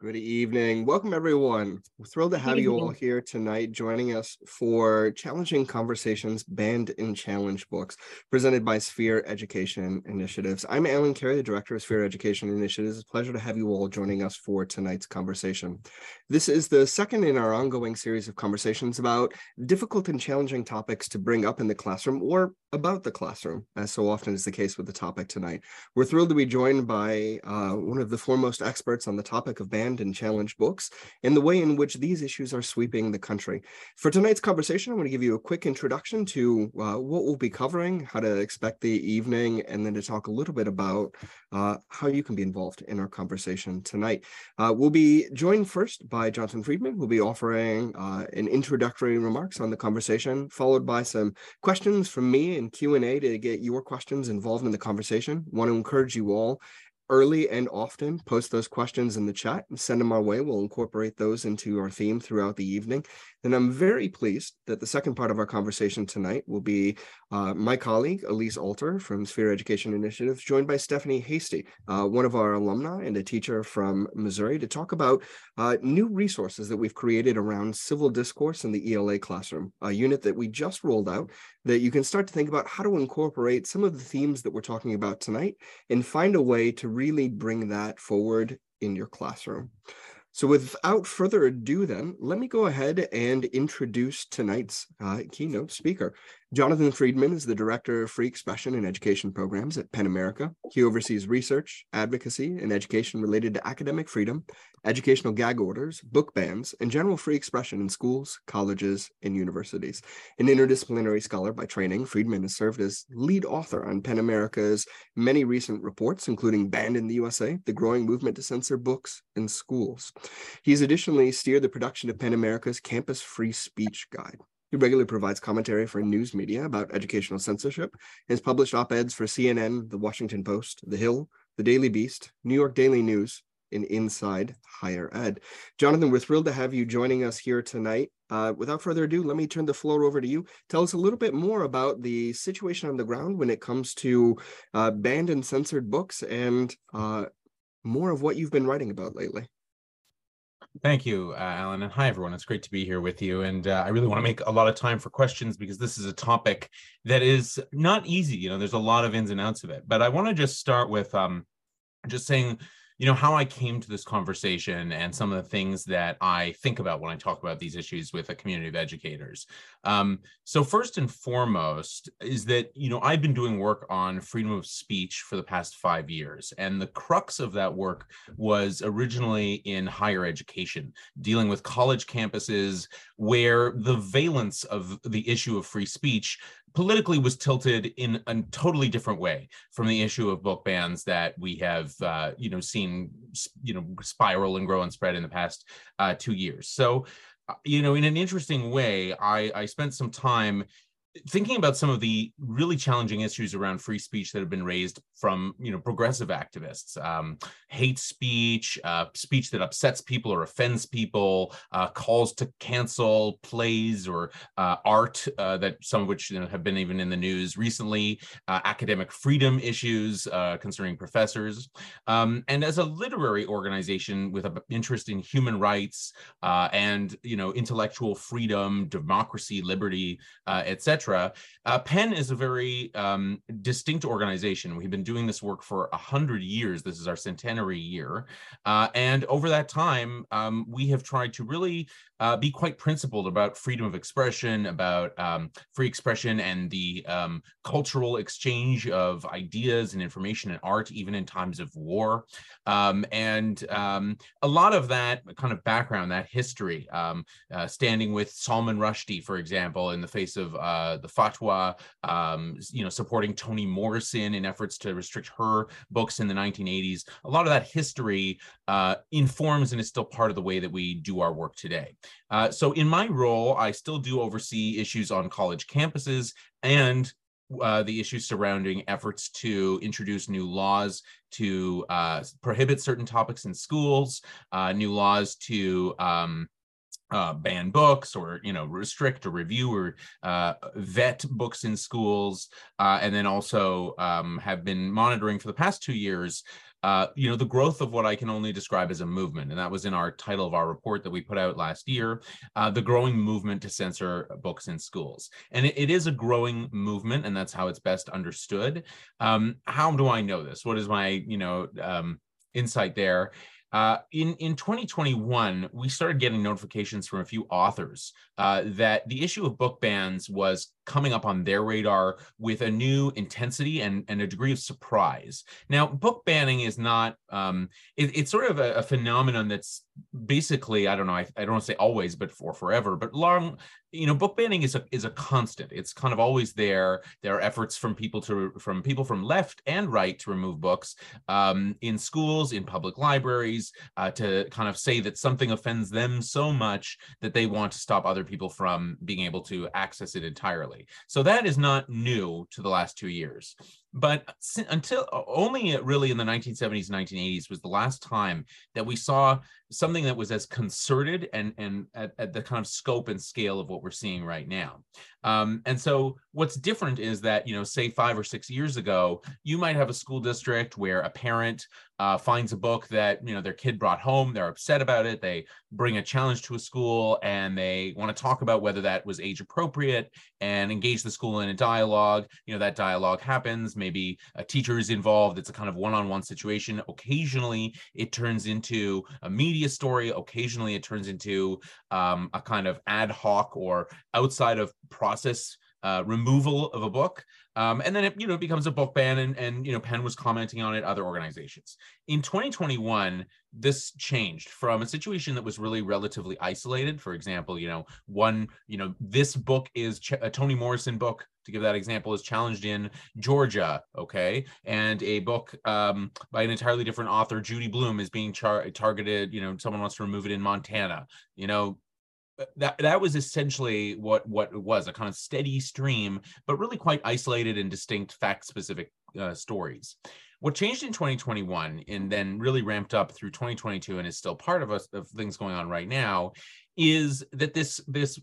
Good evening. Welcome, everyone. We're thrilled to have you all here tonight joining us for Challenging Conversations Banned in Challenge books presented by Sphere Education Initiatives. I'm Alan Carey, the Director of Sphere Education Initiatives. It's a pleasure to have you all joining us for tonight's conversation. This is the second in our ongoing series of conversations about difficult and challenging topics to bring up in the classroom or about the classroom, as so often is the case with the topic tonight. We're thrilled to be joined by uh, one of the foremost experts on the topic of banned and challenge books and the way in which these issues are sweeping the country. For tonight's conversation, I want to give you a quick introduction to uh, what we'll be covering, how to expect the evening, and then to talk a little bit about uh, how you can be involved in our conversation tonight. Uh, we'll be joined first by Jonathan Friedman, who'll be offering uh, an introductory remarks on the conversation, followed by some questions from me and Q&A to get your questions involved in the conversation. Want to encourage you all early and often post those questions in the chat and send them our way. We'll incorporate those into our theme throughout the evening. And I'm very pleased that the second part of our conversation tonight will be uh, my colleague, Elise Alter from Sphere Education Initiative, joined by Stephanie Hasty, uh, one of our alumni and a teacher from Missouri, to talk about uh, new resources that we've created around civil discourse in the ELA classroom, a unit that we just rolled out that you can start to think about how to incorporate some of the themes that we're talking about tonight and find a way to really bring that forward in your classroom. So without further ado then, let me go ahead and introduce tonight's uh, keynote speaker. Jonathan Friedman is the Director of Free Expression and Education Programs at PEN America. He oversees research, advocacy, and education related to academic freedom, educational gag orders, book bans, and general free expression in schools, colleges, and universities. An interdisciplinary scholar by training, Friedman has served as lead author on PEN America's many recent reports, including Banned in the USA, the growing movement to censor books in schools. He's additionally steered the production of PEN America's Campus Free Speech Guide. He regularly provides commentary for news media about educational censorship and has published op-eds for CNN, The Washington Post, The Hill, The Daily Beast, New York Daily News, and Inside Higher Ed. Jonathan, we're thrilled to have you joining us here tonight. Uh, without further ado, let me turn the floor over to you. Tell us a little bit more about the situation on the ground when it comes to uh, banned and censored books and uh, more of what you've been writing about lately. Thank you, uh, Alan, and hi everyone. It's great to be here with you, and uh, I really want to make a lot of time for questions because this is a topic that is not easy. You know, there's a lot of ins and outs of it, but I want to just start with um, just saying you know how i came to this conversation and some of the things that i think about when i talk about these issues with a community of educators. Um, so first and foremost is that you know i've been doing work on freedom of speech for the past five years and the crux of that work was originally in higher education dealing with college campuses where the valence of the issue of free speech politically was tilted in a totally different way from the issue of book bans that we have uh, you know seen you know spiral and grow and spread in the past uh, two years. So uh, you know in an interesting way i i spent some time thinking about some of the really challenging issues around free speech that have been raised from you know progressive activists um, hate speech uh, speech that upsets people or offends people uh, calls to cancel plays or uh, art uh, that some of which you know, have been even in the news recently uh, academic freedom issues uh, concerning professors. Um, and as a literary organization with an interest in human rights and you know intellectual freedom democracy liberty etc uh, PEN is a very um, distinct organization. We've been doing this work for a hundred years. This is our centenary year, uh, and over that time, um, we have tried to really uh, be quite principled about freedom of expression, about um, free expression, and the um, cultural exchange of ideas and information and art, even in times of war. Um, and um, a lot of that kind of background, that history, uh, standing with Salman Rushdie, for example, in the face of uh, the fatwa, um, you know, supporting Toni Morrison in efforts to restrict her books in the 1980s. A lot of that history uh, informs and is still part of the way that we do our work today. Uh, so in my role, I still do oversee issues on college campuses and uh, the issues surrounding efforts to introduce new laws to uh, prohibit certain topics in schools, uh, new laws to um, uh, ban books or you know restrict or review or uh, vet books in schools uh, and then also um, have been monitoring for the past two years uh, you know the growth of what i can only describe as a movement and that was in our title of our report that we put out last year uh, the growing movement to censor books in schools. And it, it is a growing movement and that's how it's best understood. Um, how do i know this? What is my you know um, insight there uh, in in 2021, we started getting notifications from a few authors uh, that the issue of book bans was coming up on their radar with a new intensity and, and a degree of surprise. Now, book banning is not, um, it, it's sort of a, a, phenomenon that's basically, I don't know, I, I don't want to say always, but for forever, but long, you know, book banning is a, is a constant. It's kind of always there. There are efforts from people to, from people from left and right to remove books um, in schools, in public libraries, uh, to kind of say that something offends them so much that they want to stop other people from being able to access it entirely. So that is not new to the last two years. But until only really in the 1970s, and 1980s was the last time that we saw something that was as concerted and and at, at the kind of scope and scale of what we're seeing right now. Um, and so what's different is that you know, say five or six years ago, you might have a school district where a parent uh, finds a book that you know their kid brought home they're upset about it they bring a challenge to a school and they want to talk about whether that was age appropriate and engage the school in a dialogue. You know that dialogue happens maybe a teacher is involved it's a kind of one-on-one situation. Occasionally it turns into a media story occasionally it turns into um, a kind of ad hoc or outside of process uh, removal of a book um, and then it, you know, becomes a book ban and, and, you know, PEN was commenting on it, other organizations. In 2021, this changed from a situation that was really relatively isolated. For example, you know, one, you know, this book is Ch- a Toni Morrison book, to give that example, is challenged in Georgia, okay? And a book um, by an entirely different author, Judy Blume, is being char- targeted, you know, someone wants to remove it in Montana. You know, that that was essentially what what it was a kind of steady stream but really quite isolated and distinct fact specific uh, stories. What changed in 2021 and then really ramped up through 2022 and is still part of us of things going on right now is that this this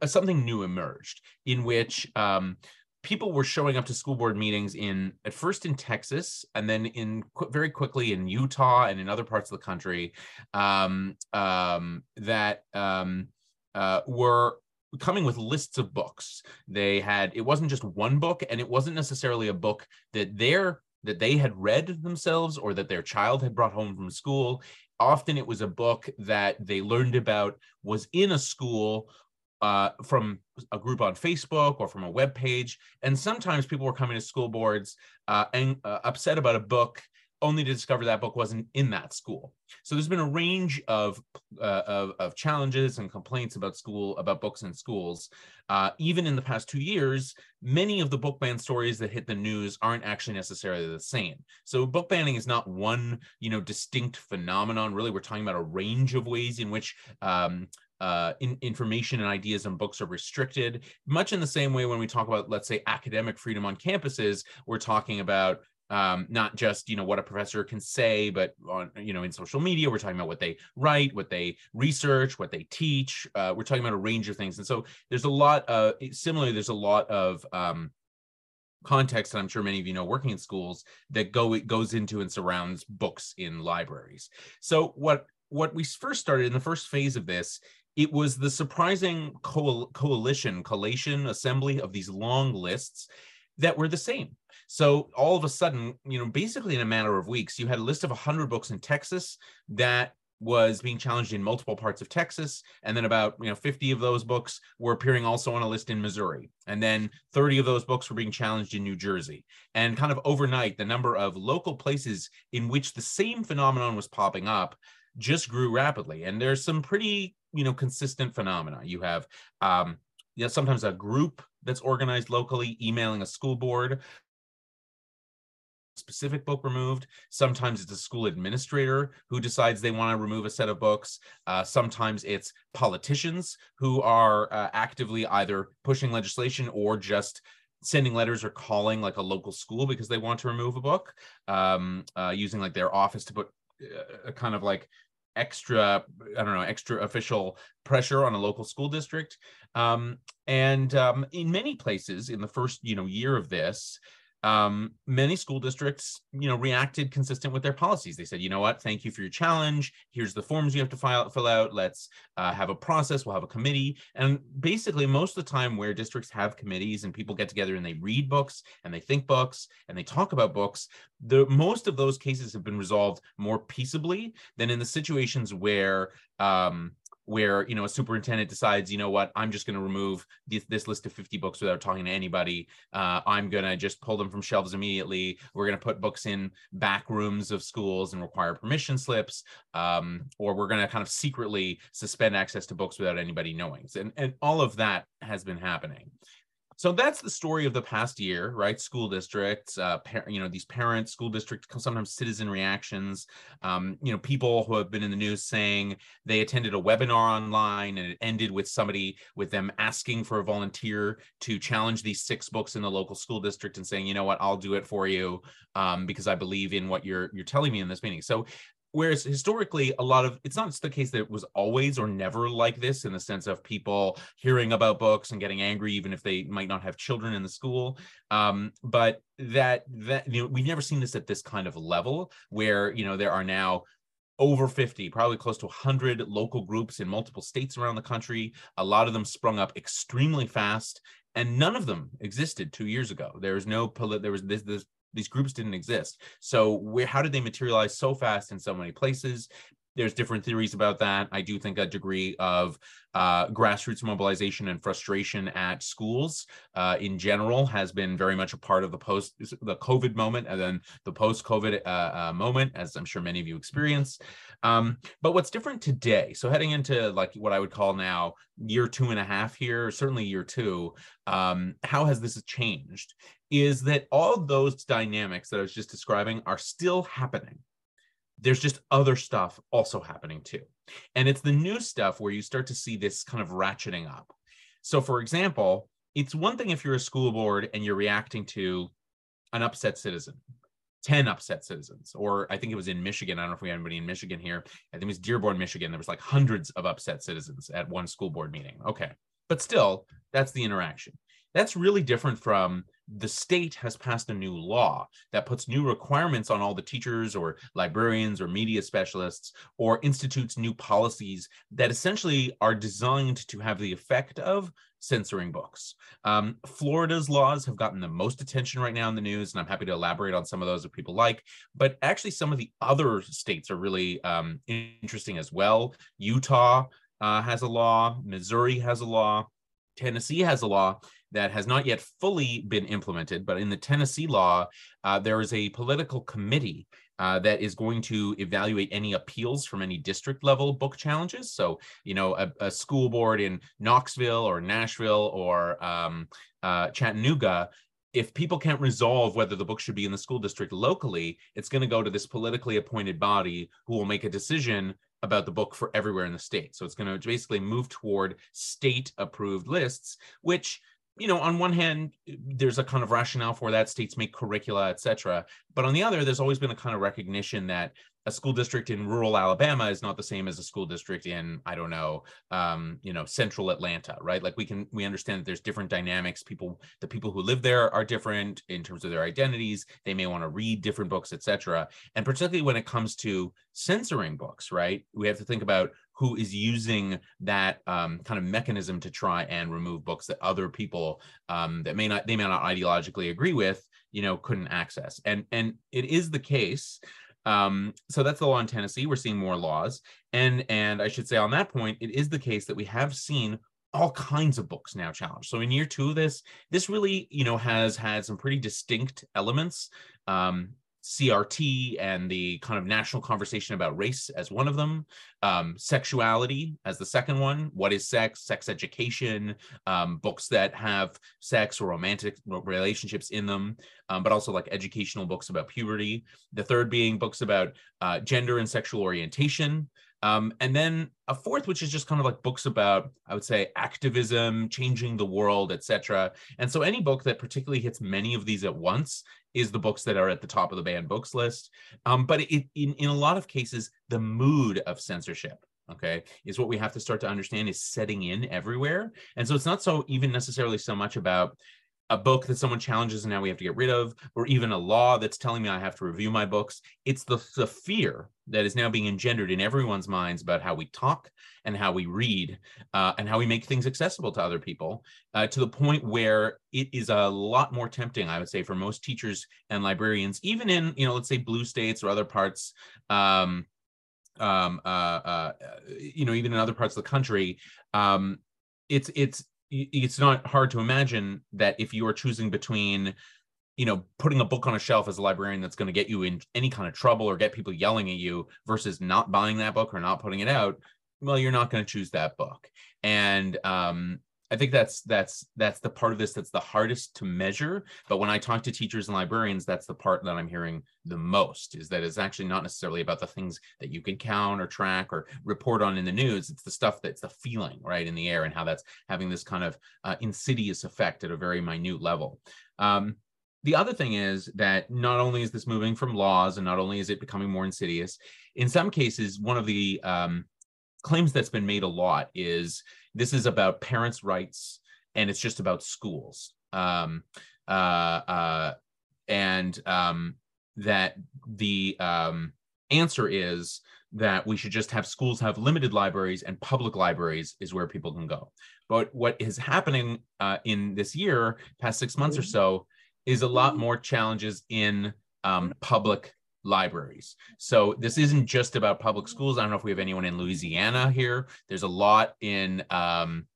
uh, something new emerged in which um, people were showing up to school board meetings in at first in Texas and then in qu- very quickly in Utah and in other parts of the country um, um, that um, uh, were coming with lists of books. They had it wasn't just one book, and it wasn't necessarily a book that their that they had read themselves or that their child had brought home from school. Often it was a book that they learned about was in a school uh, from a group on Facebook or from a web page. And sometimes people were coming to school boards uh, and uh, upset about a book only to discover that book wasn't in that school. So there's been a range of uh, of, of, challenges and complaints about school about books in schools. Uh, even in the past two years, many of the book ban stories that hit the news aren't actually necessarily the same. So book banning is not one you know distinct phenomenon. Really, we're talking about a range of ways in which um, uh, in, information and ideas and books are restricted, much in the same way when we talk about, let's say, academic freedom on campuses, we're talking about um, not just you know what a professor can say but on you know in social media we're talking about what they write what they research what they teach uh, we're talking about a range of things. And so there's a lot of similarly there's a lot of um, context that i'm sure many of you know working in schools that go it goes into and surrounds books in libraries. So what what we first started in the first phase of this it was the surprising coal- coalition collation assembly of these long lists that were the same so all of a sudden, you know, basically in a matter of weeks, you had a list of 100 books in Texas that was being challenged in multiple parts of Texas, and then about you know 50 of those books were appearing also on a list in Missouri, and then 30 of those books were being challenged in New Jersey. And kind of overnight, the number of local places in which the same phenomenon was popping up just grew rapidly. And there's some pretty you know consistent phenomena. You have um, you know sometimes a group that's organized locally emailing a school board specific book removed. Sometimes it's a school administrator who decides they want to remove a set of books. Uh, sometimes it's politicians who are uh, actively either pushing legislation or just sending letters or calling like a local school because they want to remove a book, um, uh, using like their office to put uh, a kind of like extra i don't know extra official pressure on a local school district um, and um, in many places in the first you know year of this um, many school districts, you know, reacted consistent with their policies. They said, you know what, thank you for your challenge. Here's the forms you have to file, fill out. Let's uh, have a process. We'll have a committee. And basically, most of the time, where districts have committees and people get together and they read books and they think books and they talk about books, the most of those cases have been resolved more peaceably than in the situations where um, where you know a superintendent decides you know what? I'm just going to remove this, this, list of 50 books without talking to anybody. Uh, i'm going to just pull them from shelves immediately. We're going to put books in back rooms of schools and require permission slips um, or we're going to kind of secretly suspend access to books without anybody knowing. And, and all of that has been happening so that's the story of the past year right? School districts uh, par- you know these parents school district sometimes citizen reactions um, you know people who have been in the news saying they attended a webinar online and it ended with somebody with them asking for a volunteer to challenge these six books in the local school district and saying you know what? I'll do it for you um, because i believe in what you're you're telling me in this meeting so whereas historically a lot of it's not the case that it was always or never like this in the sense of people hearing about books and getting angry even if they might not have children in the school um, but that that you know we've never seen this at this kind of level where you know there are now over 50 probably close to 100 local groups in multiple states around the country a lot of them sprung up extremely fast and none of them existed two years ago. There was no polit. There was this, this these groups didn't exist. So where how did they materialize so fast in so many places? There's different theories about that. I do think a degree of uh, grassroots mobilization and frustration at schools uh, in general has been very much a part of the post the COVID moment and then the post COVID uh, uh, moment, as I'm sure many of you experience. Um, but what's different today? So heading into like what I would call now year two and a half here, certainly year two. Um, how has this changed? Is that all those dynamics that I was just describing are still happening? There's just other stuff also happening too. And it's the new stuff where you start to see this kind of ratcheting up. So, for example, it's one thing if you're a school board and you're reacting to an upset citizen, 10 upset citizens, or I think it was in Michigan. I don't know if we have anybody in Michigan here. I think it was Dearborn, Michigan. There was like hundreds of upset citizens at one school board meeting. Okay. But still, that's the interaction. That's really different from the state has passed a new law that puts new requirements on all the teachers or librarians or media specialists or institutes new policies that essentially are designed to have the effect of censoring books. Um, Florida's laws have gotten the most attention right now in the news, and I'm happy to elaborate on some of those if people like. But actually, some of the other states are really um, interesting as well. Utah uh, has a law, Missouri has a law. Tennessee has a law that has not yet fully been implemented, but in the Tennessee law, uh, there is a political committee uh, that is going to evaluate any appeals from any district level book challenges. So, you know, a, a school board in Knoxville or Nashville or um, uh, Chattanooga if people can't resolve whether the book should be in the school district locally, it's going to go to this politically appointed body who will make a decision about the book for everywhere in the state. So it's going to basically move toward state approved lists, which you know, on one hand, there's a kind of rationale for that. States make curricula, et cetera. But on the other, there's always been a kind of recognition that a school district in rural Alabama is not the same as a school district in I don't know, um, you know, central Atlanta, right? Like we can we understand that there's different dynamics. People, the people who live there are different in terms of their identities. They may want to read different books, etc. And particularly when it comes to censoring books, right? We have to think about who is using that um, kind of mechanism to try and remove books that other people um, that may not they may not ideologically agree with, you know, couldn't access. And and it is the case um, so that's the law in Tennessee. We're seeing more laws, and and I should say on that point, it is the case that we have seen all kinds of books now challenged. So in year two of this, this really you know has had some pretty distinct elements. Um, CRT and the kind of national conversation about race as one of them, um, sexuality as the second one. What is sex? Sex education, um, books that have sex or romantic relationships in them, um, but also like educational books about puberty. The third being books about uh, gender and sexual orientation. Um, and then a fourth, which is just kind of like books about, I would say, activism, changing the world, etc. And so any book that particularly hits many of these at once is the books that are at the top of the banned books list. Um, but it, in, in a lot of cases, the mood of censorship okay is what we have to start to understand is setting in everywhere and so it's not so even necessarily so much about a book that someone challenges and now we have to get rid of, or even a law that's telling me I have to review my books. It's the, the fear that is now being engendered in everyone's minds about how we talk and how we read uh, and how we make things accessible to other people uh, to the point where it is a lot more tempting, I would say, for most teachers and librarians, even in, you know, let's say blue states or other parts. Um, um, uh, uh, you know, even in other parts of the country, um, it's it's it's not hard to imagine that if you are choosing between you know putting a book on a shelf as a librarian that's going to get you in any kind of trouble or get people yelling at you versus not buying that book or not putting it out well you're not going to choose that book. And um, I think that's that's that's the part of this that's the hardest to measure. But when I talk to teachers and librarians, that's the part that I'm hearing the most is that it's actually not necessarily about the things that you can count or track or report on in the news. It's the stuff that's the feeling right in the air and how that's having this kind of uh, insidious effect at a very minute level. Um, the other thing is that not only is this moving from laws and not only is it becoming more insidious, in some cases, one of the um, claims that's been made a lot is this is about parents' rights and it's just about schools. Um, uh, uh, and um, that the um, answer is that we should just have schools have limited libraries and public libraries is where people can go. But what is happening uh, in this year, past six months or mm-hmm. so, is a lot mm-hmm. more challenges in um, public libraries. So this isn't just about public schools. I don't know if we have anyone in Louisiana here. There's a lot in um,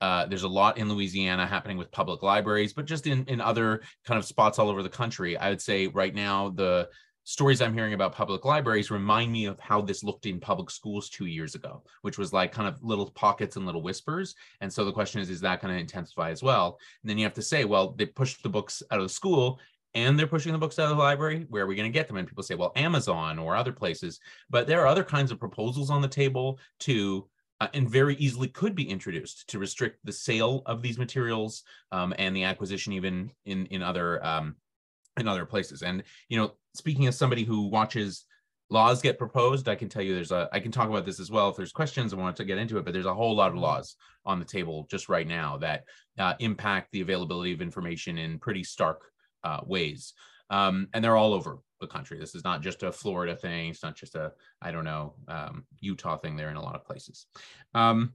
uh, there's a lot in Louisiana happening with public libraries, but just in in other kind of spots all over the country. I would say right now the stories I'm hearing about public libraries remind me of how this looked in public schools two years ago, which was like kind of little pockets and little whispers. And so the question is, is that going to intensify as well? And then you have to say, well, they pushed the books out of the school and they're pushing the books out of the library where are we going to get them? And people say well amazon or other places. But there are other kinds of proposals on the table to uh, and very easily could be introduced to restrict the sale of these materials um, and the acquisition even in in other um, in other places. And you know speaking as somebody who watches laws get proposed i can tell you there's a i can talk about this as well if there's questions i want to get into it but there's a whole lot of mm-hmm. laws on the table just right now that uh, impact the availability of information in pretty stark uh, ways. Um, and they're all over the country. This is not just a Florida thing. It's not just a, I don't know, um, Utah thing. They're in a lot of places. Um,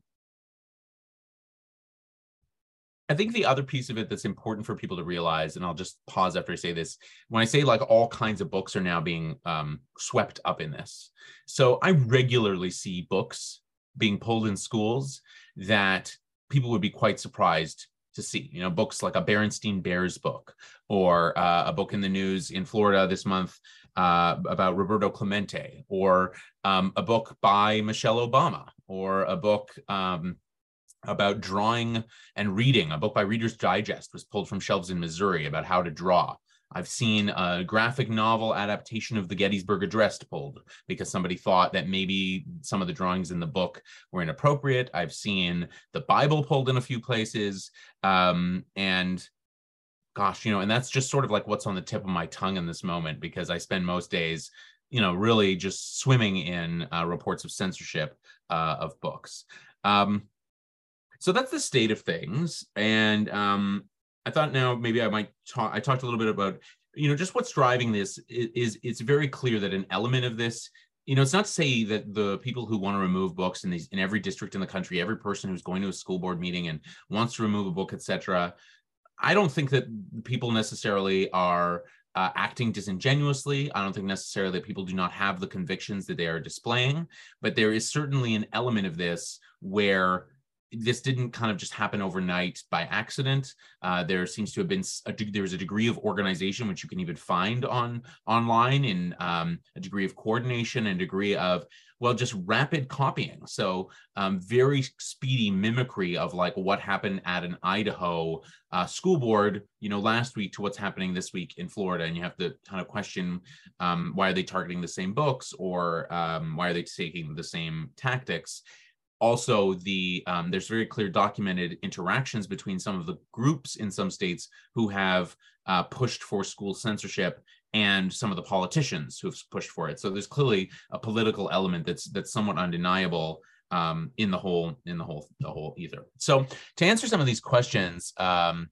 I think the other piece of it that's important for people to realize, and I'll just pause after I say this, when I say like all kinds of books are now being um, swept up in this. So I regularly see books being pulled in schools that people would be quite surprised to see. You know, books like a Berenstain Bears book or uh, a book in the news in Florida this month uh, about Roberto Clemente, or um, a book by Michelle Obama, or a book um, about drawing and reading. A book by Reader's Digest was pulled from shelves in Missouri about how to draw. I've seen a graphic novel adaptation of the Gettysburg Address pulled because somebody thought that maybe some of the drawings in the book were inappropriate. I've seen the Bible pulled in a few places. Um, and gosh, you know, and that's just sort of like what's on the tip of my tongue in this moment because I spend most days, you know, really just swimming in uh, reports of censorship uh, of books. Um, so that's the state of things. And um, I thought now maybe I might talk. I talked a little bit about you know just what's driving this is, is it's very clear that an element of this you know it's not to say that the people who want to remove books in these in every district in the country every person who's going to a school board meeting and wants to remove a book etc i don't think that people necessarily are uh, acting disingenuously i don't think necessarily that people do not have the convictions that they are displaying but there is certainly an element of this where this didn't kind of just happen overnight by accident. Uh, there seems to have been a, was a degree of organization which you can even find on online in um, a degree of coordination and degree of well just rapid copying. So um, very speedy mimicry of like what happened at an idaho uh, school board you know last week to what's happening this week in florida. And you have to kind of question um, why are they targeting the same books or um, why are they taking the same tactics also the um, there's very clear documented interactions between some of the groups in some states who have uh, pushed for school censorship and some of the politicians who have pushed for it. So there's clearly a political element that's that's somewhat undeniable um, in the whole in the whole the whole either. So to answer some of these questions um,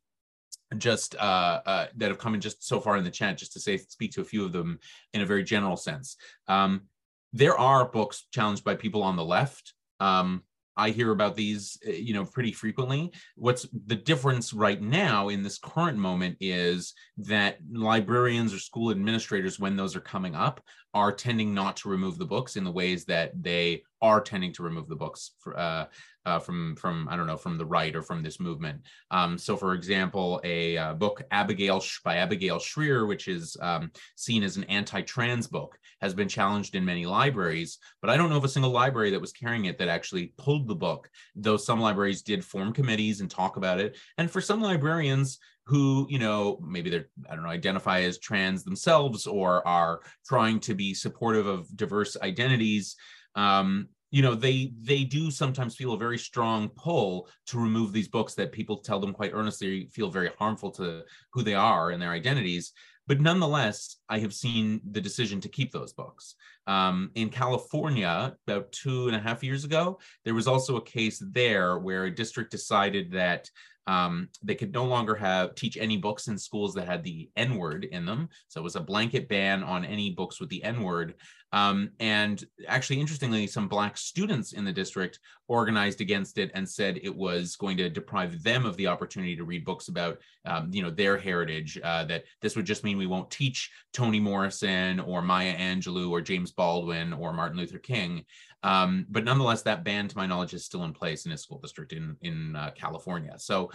just uh, uh, that have come in just so far in the chat just to say speak to a few of them in a very general sense. Um, there are books challenged by people on the left um, I hear about these, eh, you know, pretty frequently. What's the difference right now in this current moment is that librarians or school administrators, when those are coming up, are tending not to remove the books in the ways that they are tending to remove the books for, uh, uh, from from I don't know from the right or from this movement. Um, so, for example, a uh, book Abigail by Abigail Shrier, which is um, seen as an anti-trans book, has been challenged in many libraries. But I don't know of a single library that was carrying it that actually pulled the book. Though some libraries did form committees and talk about it, and for some librarians who you know maybe they're i don't know identify as trans themselves or are trying to be supportive of diverse identities um, you know they they do sometimes feel a very strong pull to remove these books that people tell them quite earnestly feel very harmful to who they are and their identities. But nonetheless i have seen the decision to keep those books. Um, in california about two and a half years ago there was also a case there where a district decided that um, they could no longer have teach any books in schools that had the N word in them. So it was a blanket ban on any books with the N word. Um, and actually, interestingly, some Black students in the district organized against it and said it was going to deprive them of the opportunity to read books about, um, you know, their heritage. Uh, that this would just mean we won't teach Toni Morrison or Maya Angelou or James Baldwin or Martin Luther King. Um, but nonetheless, that ban, to my knowledge, is still in place in a school district in in uh, California. So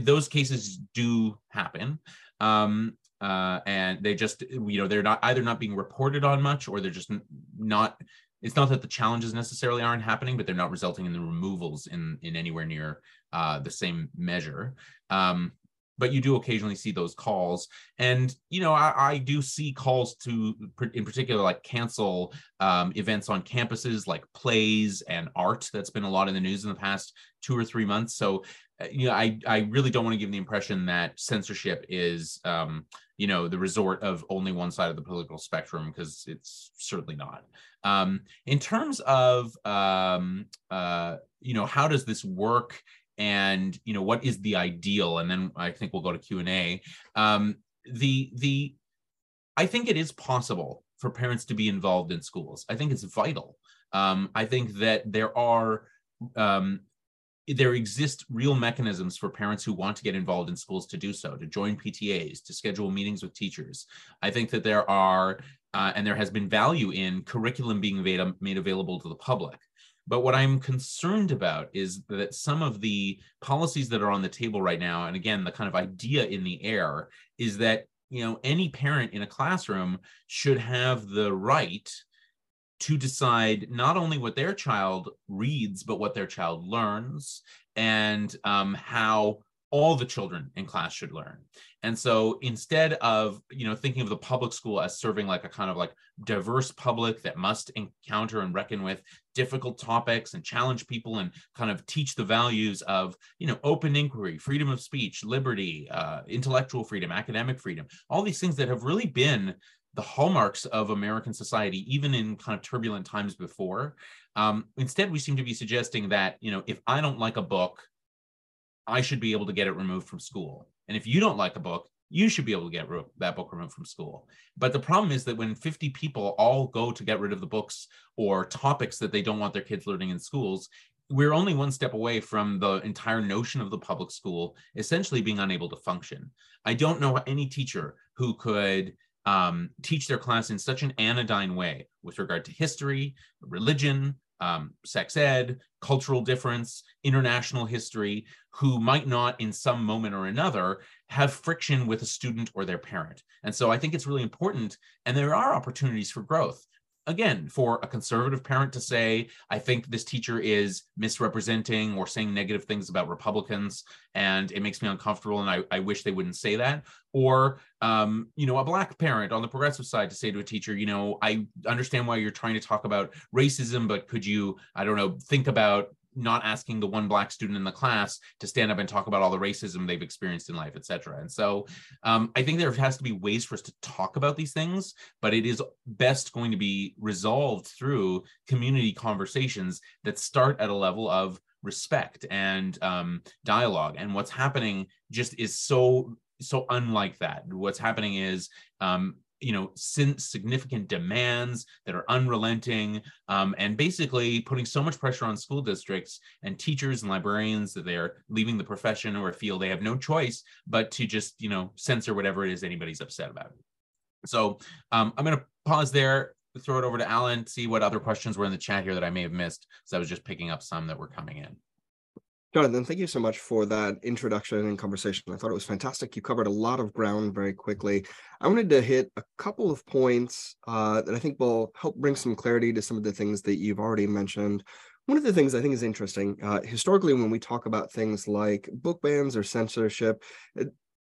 those cases do happen. Um, uh, and they just, you know, they're not either not being reported on much, or they're just not. It's not that the challenges necessarily aren't happening, but they're not resulting in the removals in in anywhere near uh, the same measure. Um, but you do occasionally see those calls and you know i, I do see calls to in particular like cancel um, events on campuses like plays and art that's been a lot in the news in the past two or three months so you know i i really don't want to give the impression that censorship is um, you know the resort of only one side of the political spectrum because it's certainly not. Um, in terms of um, uh, you know how does this work and you know what is the ideal? And then i think we'll go to q&a um, the the i think it is possible for parents to be involved in schools. I think it's vital. Um, i think that there are um, there exist real mechanisms for parents who want to get involved in schools to do so to join ptas to schedule meetings with teachers. I think that there are uh, and there has been value in curriculum being made, made available to the public. But what I'm concerned about is that some of the policies that are on the table right now, and again, the kind of idea in the air is that you know any parent in a classroom should have the right to decide not only what their child reads, but what their child learns and um, how all the children in class should learn. And so instead of, you know, thinking of the public school as serving like a kind of like diverse public that must encounter and reckon with difficult topics and challenge people and kind of teach the values of, you know, open inquiry, freedom of speech, liberty, uh, intellectual freedom, academic freedom, all these things that have really been the hallmarks of American society, even in kind of turbulent times before. Um, instead, we seem to be suggesting that, you know, if I don't like a book, I should be able to get it removed from school. And if you don't like a book, you should be able to get that book removed from school. But the problem is that when 50 people all go to get rid of the books or topics that they don't want their kids learning in schools, we're only one step away from the entire notion of the public school essentially being unable to function. I don't know any teacher who could um, teach their class in such an anodyne way with regard to history, religion, um, sex ed, cultural difference, international history, who might not in some moment or another have friction with a student or their parent. And so I think it's really important, and there are opportunities for growth again, for a conservative parent to say, I think this teacher is misrepresenting or saying negative things about Republicans, and it makes me uncomfortable, and I, I wish they wouldn't say that. Or, um, you know, a black parent on the progressive side to say to a teacher, you know, I understand why you're trying to talk about racism, but could you, I don't know, think about not asking the one black student in the class to stand up and talk about all the racism they've experienced in life, et cetera. And so um, I think there has to be ways for us to talk about these things, but it is best going to be resolved through community conversations that start at a level of respect and um, dialogue. And what's happening just is so so unlike that. What's happening is um, you know since significant demands that are unrelenting um, and basically putting so much pressure on school districts and teachers and librarians that they're leaving the profession or feel they have no choice but to just you know censor whatever it is anybody's upset about. So um, i'm going to pause there throw it over to alan see what other questions were in the chat here that i may have missed so i was just picking up some that were coming in Jonathan, thank you so much for that introduction and conversation. I thought it was fantastic. You covered a lot of ground very quickly. I wanted to hit a couple of points uh, that I think will help bring some clarity to some of the things that you've already mentioned. One of the things I think is interesting, uh, historically, when we talk about things like book bans or censorship,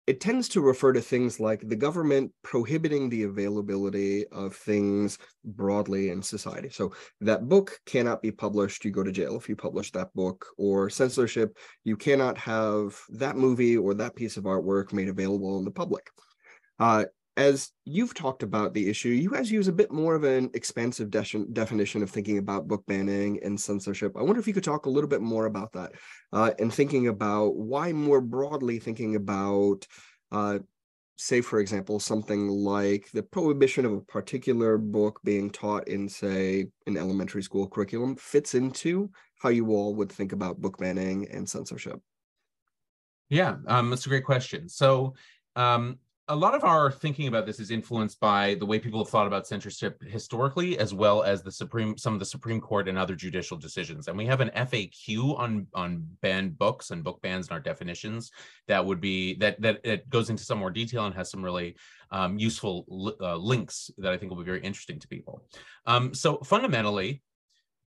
it tends to refer to things like the government prohibiting the availability of things broadly in society. So that book cannot be published, you go to jail if you publish that book, or censorship, you cannot have that movie or that piece of artwork made available in the public. Uh, as you've talked about the issue, you guys use a bit more of an expansive de- definition of thinking about book banning and censorship. I wonder if you could talk a little bit more about that uh, and thinking about why more broadly thinking about, uh, say, for example, something like the prohibition of a particular book being taught in, say, an elementary school curriculum fits into how you all would think about book banning and censorship. Yeah, um, that's a great question. So, um, a lot of our thinking about this is influenced by the way people have thought about censorship historically, as well as the Supreme, some of the Supreme Court and other judicial decisions. And we have an FAQ on on banned books and book bans and our definitions that would be that that it goes into some more detail and has some really um, useful uh, links that I think will be very interesting to people. Um, so fundamentally,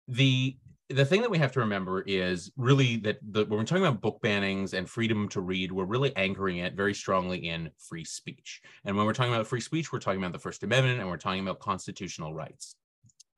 the the thing that we have to remember is really that the, when we're talking about book bannings and freedom to read, we're really anchoring it very strongly in free speech. And when we're talking about free speech, we're talking about the First Amendment and we're talking about constitutional rights.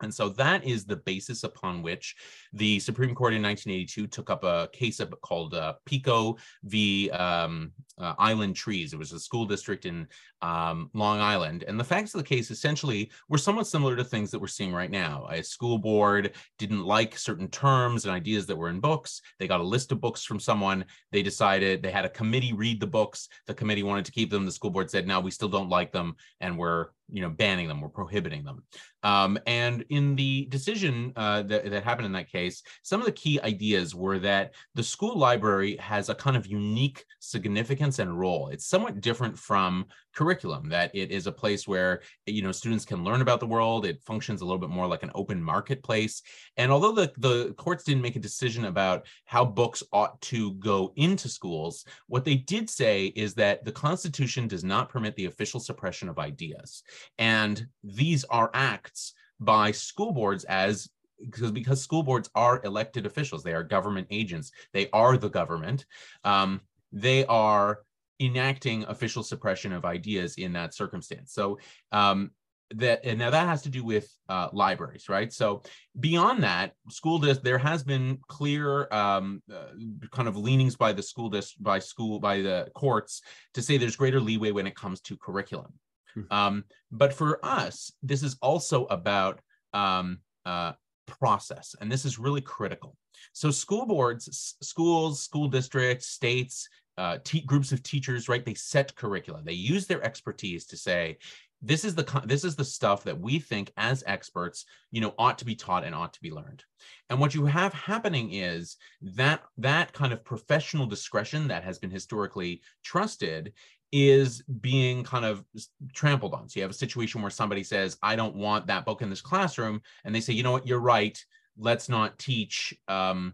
And so that is the basis upon which the Supreme Court in 1982 took up a case called uh, Pico v. Um, uh, Island Trees. It was a school district in um, Long Island. And the facts of the case essentially were somewhat similar to things that we're seeing right now. A school board didn't like certain terms and ideas that were in books. They got a list of books from someone. They decided they had a committee read the books. The committee wanted to keep them. The school board said, no, we still don't like them. And we're you know banning them we're prohibiting them. Um, and in the decision uh, that, that happened in that case some of the key ideas were that the school library has a kind of unique significance and role. It's somewhat different from curriculum that it is a place where you know students can learn about the world. It functions a little bit more like an open marketplace. And although the, the courts didn't make a decision about how books ought to go into schools what they did say is that the constitution does not permit the official suppression of ideas and these are acts by school boards as because because school boards are elected officials they are government agents they are the government um, they are enacting official suppression of ideas in that circumstance. So um, that and now that has to do with uh, libraries, right? So beyond that, school dis- there has been clear um, uh, kind of leanings by the school dis- by school by the courts to say there's greater leeway when it comes to curriculum. Um, but for us, this is also about um, uh, process, and this is really critical. So school boards, schools, school districts, states, uh, groups of teachers, right? They set curricula. They use their expertise to say, this is the this is the stuff that we think as experts, you know, ought to be taught and ought to be learned. And what you have happening is that that kind of professional discretion that has been historically trusted is being kind of trampled on. So you have a situation where somebody says, I don't want that book in this classroom. And they say, you know what, you're right let's not teach um,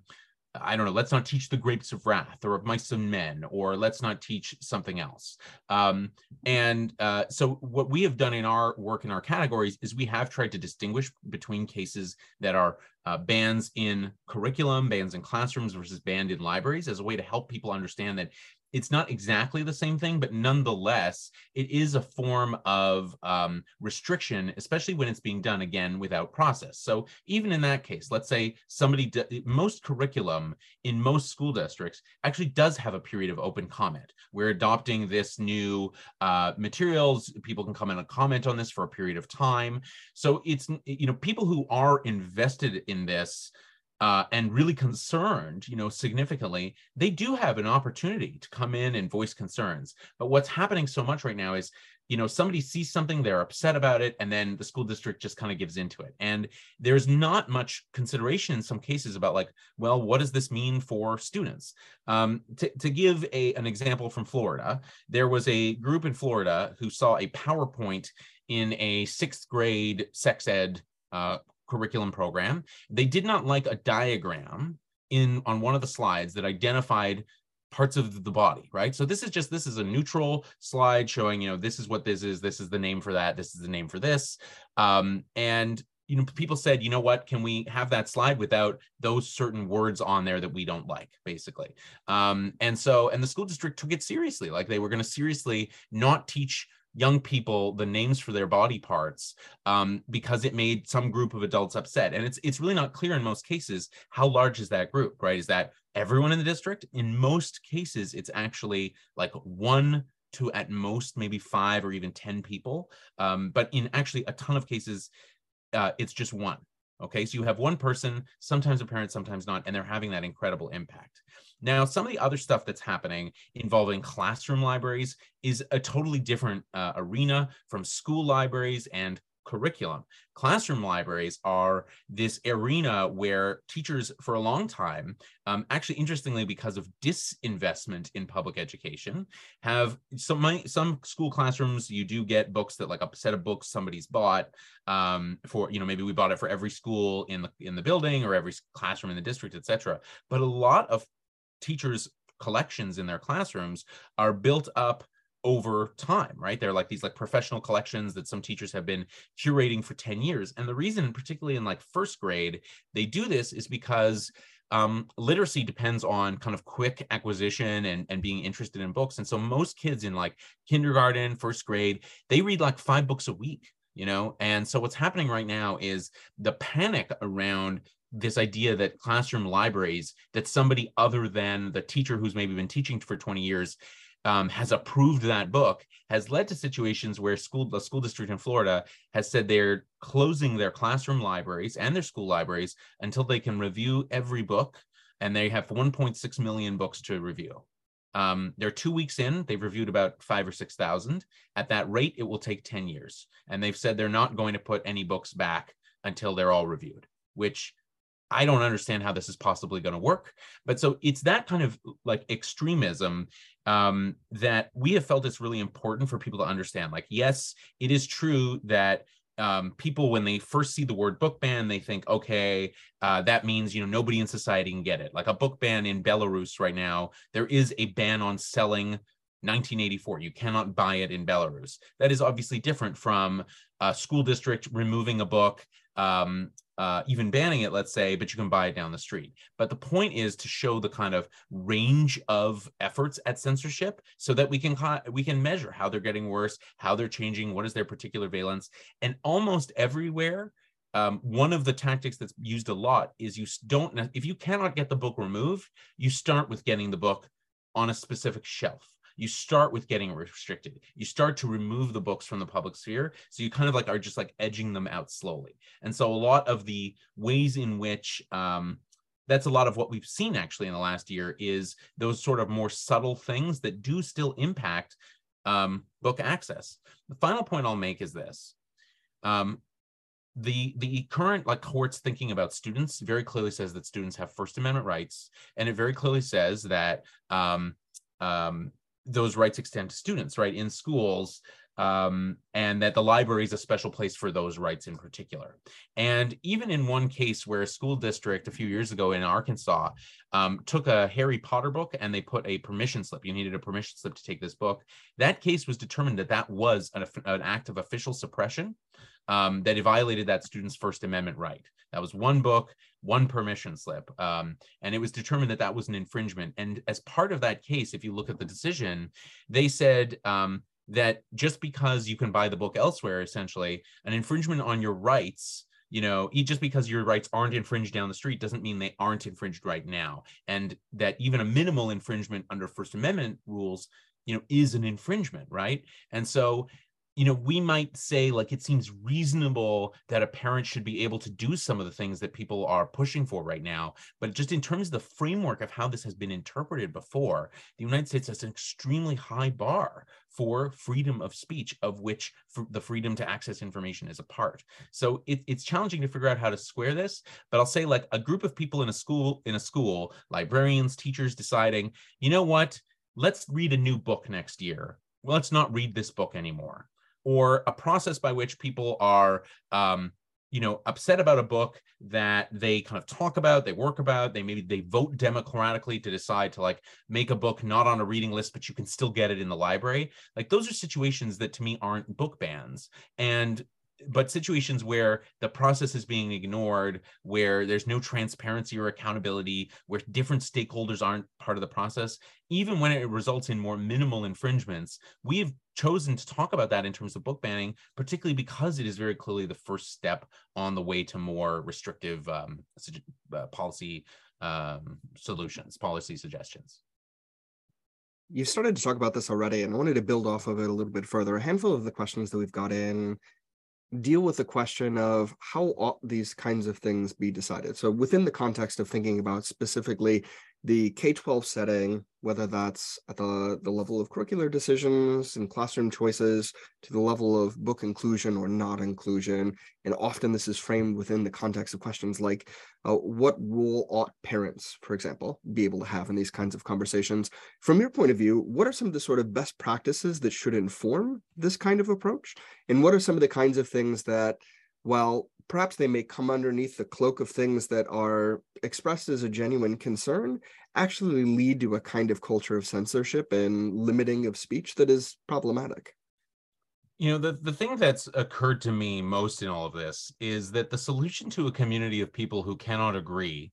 I don't know, let's not teach the grapes of wrath or of mice and men, or let's not teach something else. Um, and uh, so, what we have done in our work in our categories is we have tried to distinguish between cases that are uh, bans in curriculum, bans in classrooms versus banned in libraries as a way to help people understand that it's not exactly the same thing, but nonetheless, it is a form of um, restriction, especially when it's being done again without process. So even in that case, let's say somebody, most curriculum in most school districts actually does have a period of open comment. We're adopting this new uh, materials. People can come in and comment on this for a period of time. So it's, you know, people who are invested in this uh, and really concerned, you know, significantly, they do have an opportunity to come in and voice concerns. But what's happening so much right now is, you know, somebody sees something, they're upset about it, and then the school district just kind of gives into it. And there's not much consideration in some cases about like, well, what does this mean for students? Um, to, to give a, an example from Florida, there was a group in Florida who saw a PowerPoint in a sixth grade sex ed uh, curriculum program. They did not like a diagram in on one of the slides that identified parts of the body, right? So this is just this is a neutral slide showing, you know, this is what this is, this is the name for that, this is the name for this. Um, and you know, people said, you know what, can we have that slide without those certain words on there that we don't like, basically? Um, and so, and the school district took it seriously, like they were going to seriously not teach young people the names for their body parts um, because it made some group of adults upset. And it's it's really not clear in most cases how large is that group, right? Is that everyone in the district? In most cases, it's actually like one to at most maybe five or even 10 people. Um, but in actually a ton of cases, uh, it's just one. Okay, so you have one person, sometimes a parent, sometimes not, and they're having that incredible impact. Now, some of the other stuff that's happening involving classroom libraries is a totally different uh, arena from school libraries and curriculum. Classroom libraries are this arena where teachers, for a long time, um, actually, interestingly, because of disinvestment in public education, have some some school classrooms. You do get books that, like a set of books somebody's bought um, for, you know, maybe we bought it for every school in the in the building or every classroom in the district, etc. But a lot of teachers' collections in their classrooms are built up over time right? They're like these like professional collections that some teachers have been curating for 10 years. And the reason particularly in like first grade they do this is because um, literacy depends on kind of quick acquisition and, and being interested in books. And so most kids in like kindergarten first grade they read like five books a week you know? And so what's happening right now is the panic around this idea that classroom libraries that somebody other than the teacher who's maybe been teaching for 20 years um, has approved that book has led to situations where school the school district in Florida has said they're closing their classroom libraries and their school libraries until they can review every book and they have 1.6 million books to review. Um, they're two weeks in, they've reviewed about five or 6,000. At that rate, it will take 10 years. And they've said they're not going to put any books back until they're all reviewed, which I don't understand how this is possibly going to work. But so it's that kind of like extremism um, that we have felt it's really important for people to understand. Like, yes, it is true that um, people, when they first see the word book ban, they think, okay, uh, that means you know nobody in society can get it. Like a book ban in Belarus right now, there is a ban on selling 1984. You cannot buy it in Belarus. That is obviously different from a school district removing a book um, uh, even banning it, let's say, but you can buy it down the street. But the point is to show the kind of range of efforts at censorship so that we can we can measure how they're getting worse, how they're changing, what is their particular valence, and almost everywhere. Um, one of the tactics that's used a lot is you don't if you cannot get the book removed, you start with getting the book on a specific shelf you start with getting restricted. You start to remove the books from the public sphere. So you kind of like are just like edging them out slowly. And so a lot of the ways in which um, that's a lot of what we've seen actually in the last year is those sort of more subtle things that do still impact um, book access. The final point I'll make is this. Um, the the current like courts thinking about students very clearly says that students have first amendment rights and it very clearly says that um, um, those rights extend to students, right? In schools, um, and that the library is a special place for those rights in particular. And even in one case where a school district a few years ago in Arkansas um, took a Harry Potter book and they put a permission slip, you needed a permission slip to take this book. That case was determined that that was an, an act of official suppression um, that it violated that student's First Amendment right. That was one book, one permission slip. Um, and it was determined that that was an infringement. And as part of that case, if you look at the decision, they said um, that just because you can buy the book elsewhere, essentially, an infringement on your rights you know just because your rights aren't infringed down the street doesn't mean they aren't infringed right now and that even a minimal infringement under first amendment rules you know is an infringement right and so you know, we might say like it seems reasonable that a parent should be able to do some of the things that people are pushing for right now. But just in terms of the framework of how this has been interpreted before, the United States has an extremely high bar for freedom of speech, of which the freedom to access information is a part. So it, it's challenging to figure out how to square this. But I'll say like a group of people in a school, in a school, librarians, teachers deciding, you know what, let's read a new book next year. Well, let's not read this book anymore or a process by which people are um, you know upset about a book that they kind of talk about they work about they maybe they vote democratically to decide to like make a book not on a reading list but you can still get it in the library. Like those are situations that to me aren't book bans. And but situations where the process is being ignored, where there's no transparency or accountability, where different stakeholders aren't part of the process, even when it results in more minimal infringements, we've chosen to talk about that in terms of book banning, particularly because it is very clearly the first step on the way to more restrictive um, uh, policy um, solutions, policy suggestions. You started to talk about this already, and I wanted to build off of it a little bit further. A handful of the questions that we've got in deal with the question of how ought these kinds of things be decided. So within the context of thinking about specifically the K-12 setting, whether that's at the, the level of curricular decisions and classroom choices to the level of book inclusion or not inclusion. And often this is framed within the context of questions like uh, what role ought parents, for example, be able to have in these kinds of conversations? From your point of view, what are some of the sort of best practices that should inform this kind of approach? And what are some of the kinds of things that while perhaps they may come underneath the cloak of things that are expressed as a genuine concern, actually lead to a kind of culture of censorship and limiting of speech that is problematic. You know, the, the thing that's occurred to me most in all of this is that the solution to a community of people who cannot agree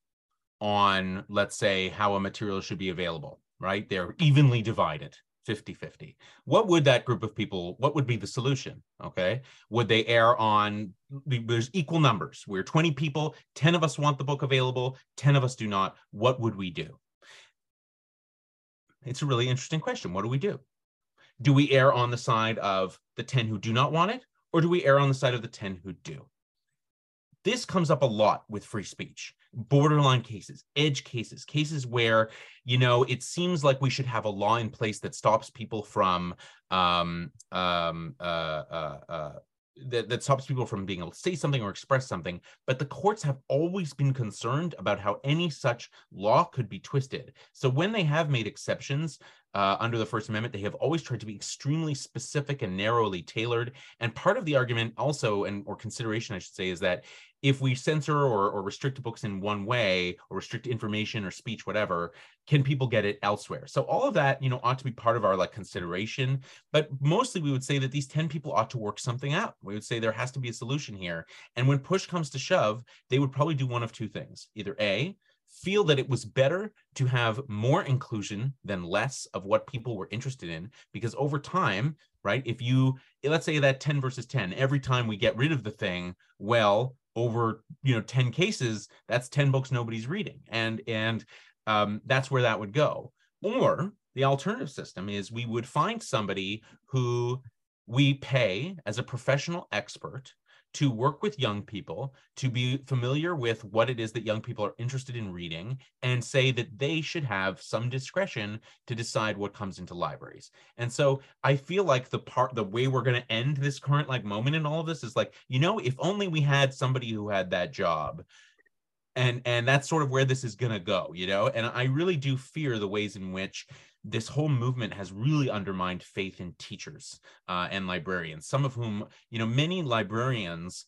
on, let's say, how a material should be available, right? They're evenly divided. 50 50 what would that group of people what would be the solution okay? Would they err on there's equal numbers. We're 20 people 10 of us want the book available 10 of us do not. What would we do? It's a really interesting question. What do we do? Do we err on the side of the 10 who do not want it or do we err on the side of the 10 who do? This comes up a lot with free speech borderline cases edge cases cases where you know it seems like we should have a law in place that stops people from um, um, uh, uh, uh, that, that stops people from being able to say something or express something but the courts have always been concerned about how any such law could be twisted so when they have made exceptions uh, under the First Amendment, they have always tried to be extremely specific and narrowly tailored. And part of the argument, also, and or consideration, I should say, is that if we censor or, or restrict books in one way or restrict information or speech whatever can people get it elsewhere? So all of that you know ought to be part of our like consideration. But mostly we would say that these 10 people ought to work something out. We would say there has to be a solution here. And when push comes to shove they would probably do one of two things. Either a feel that it was better to have more inclusion than less of what people were interested in because over time right if you let's say that 10 versus 10 every time we get rid of the thing well over you know 10 cases that's 10 books nobody's reading. And and um, that's where that would go. Or the alternative system is we would find somebody who we pay as a professional expert to work with young people, to be familiar with what it is that young people are interested in reading, and say that they should have some discretion to decide what comes into libraries. And so I feel like the part, the way we're going to end this current like moment in all of this is like, you know, if only we had somebody who had that job and and that's sort of where this is going to go you know and i really do fear the ways in which this whole movement has really undermined faith in teachers uh, and librarians, some of whom, you know, many librarians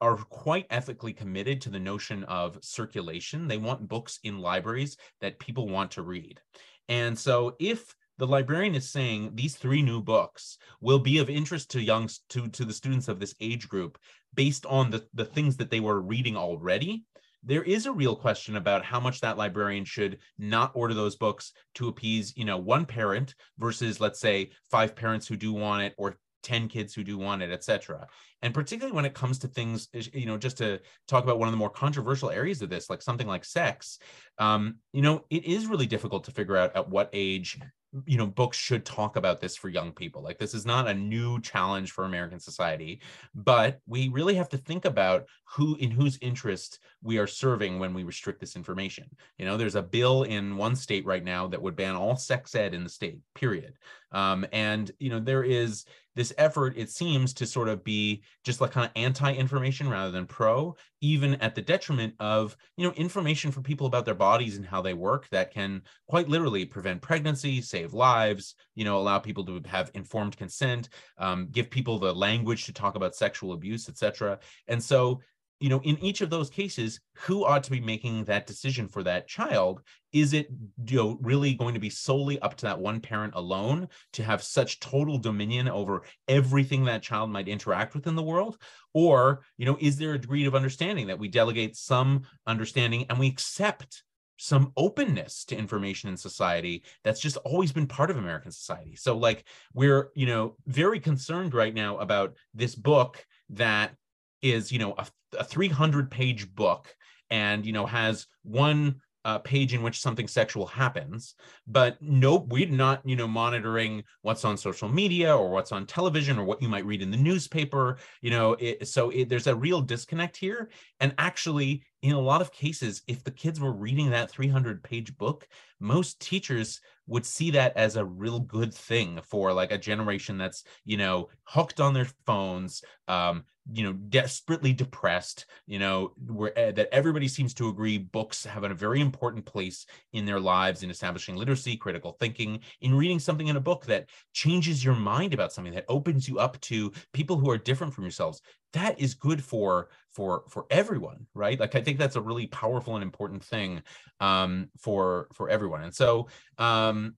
are quite ethically committed to the notion of circulation. They want books in libraries that people want to read. And so if the librarian is saying these three new books will be of interest to young to, to the students of this age group based on the, the things that they were reading already there is a real question about how much that librarian should not order those books to appease you know one parent versus let's say five parents who do want it or 10 kids who do want it etc and particularly when it comes to things you know just to talk about one of the more controversial areas of this like something like sex um, you know it is really difficult to figure out at what age you know books should talk about this for young people. Like this is not a new challenge for american society but we really have to think about who in whose interest we are serving when we restrict this information. You know there's a bill in one state right now that would ban all sex ed in the state period. Um, and you know there is this effort it seems to sort of be just like kind of anti-information rather than pro even at the detriment of you know information for people about their bodies and how they work that can quite literally prevent pregnancy save lives you know allow people to have informed consent um, give people the language to talk about sexual abuse etc and so you know in each of those cases who ought to be making that decision for that child is it you know really going to be solely up to that one parent alone to have such total dominion over everything that child might interact with in the world or you know is there a degree of understanding that we delegate some understanding and we accept some openness to information in society that's just always been part of American society. So like we're, you know, very concerned right now about this book that is, you know, a, a 300 page book and, you know, has one uh, page in which something sexual happens but nope we're not you know monitoring what's on social media or what's on television or what you might read in the newspaper you know it, so it, there's a real disconnect here. And actually in a lot of cases if the kids were reading that 300 page book most teachers would see that as a real good thing for like a generation that's you know hooked on their phones um you know desperately depressed you know where uh, that everybody seems to agree books have a very important place in their lives in establishing literacy critical thinking in reading something in a book that changes your mind about something that opens you up to people who are different from yourselves that is good for for for everyone right like i think that's a really powerful and important thing um for for everyone and so um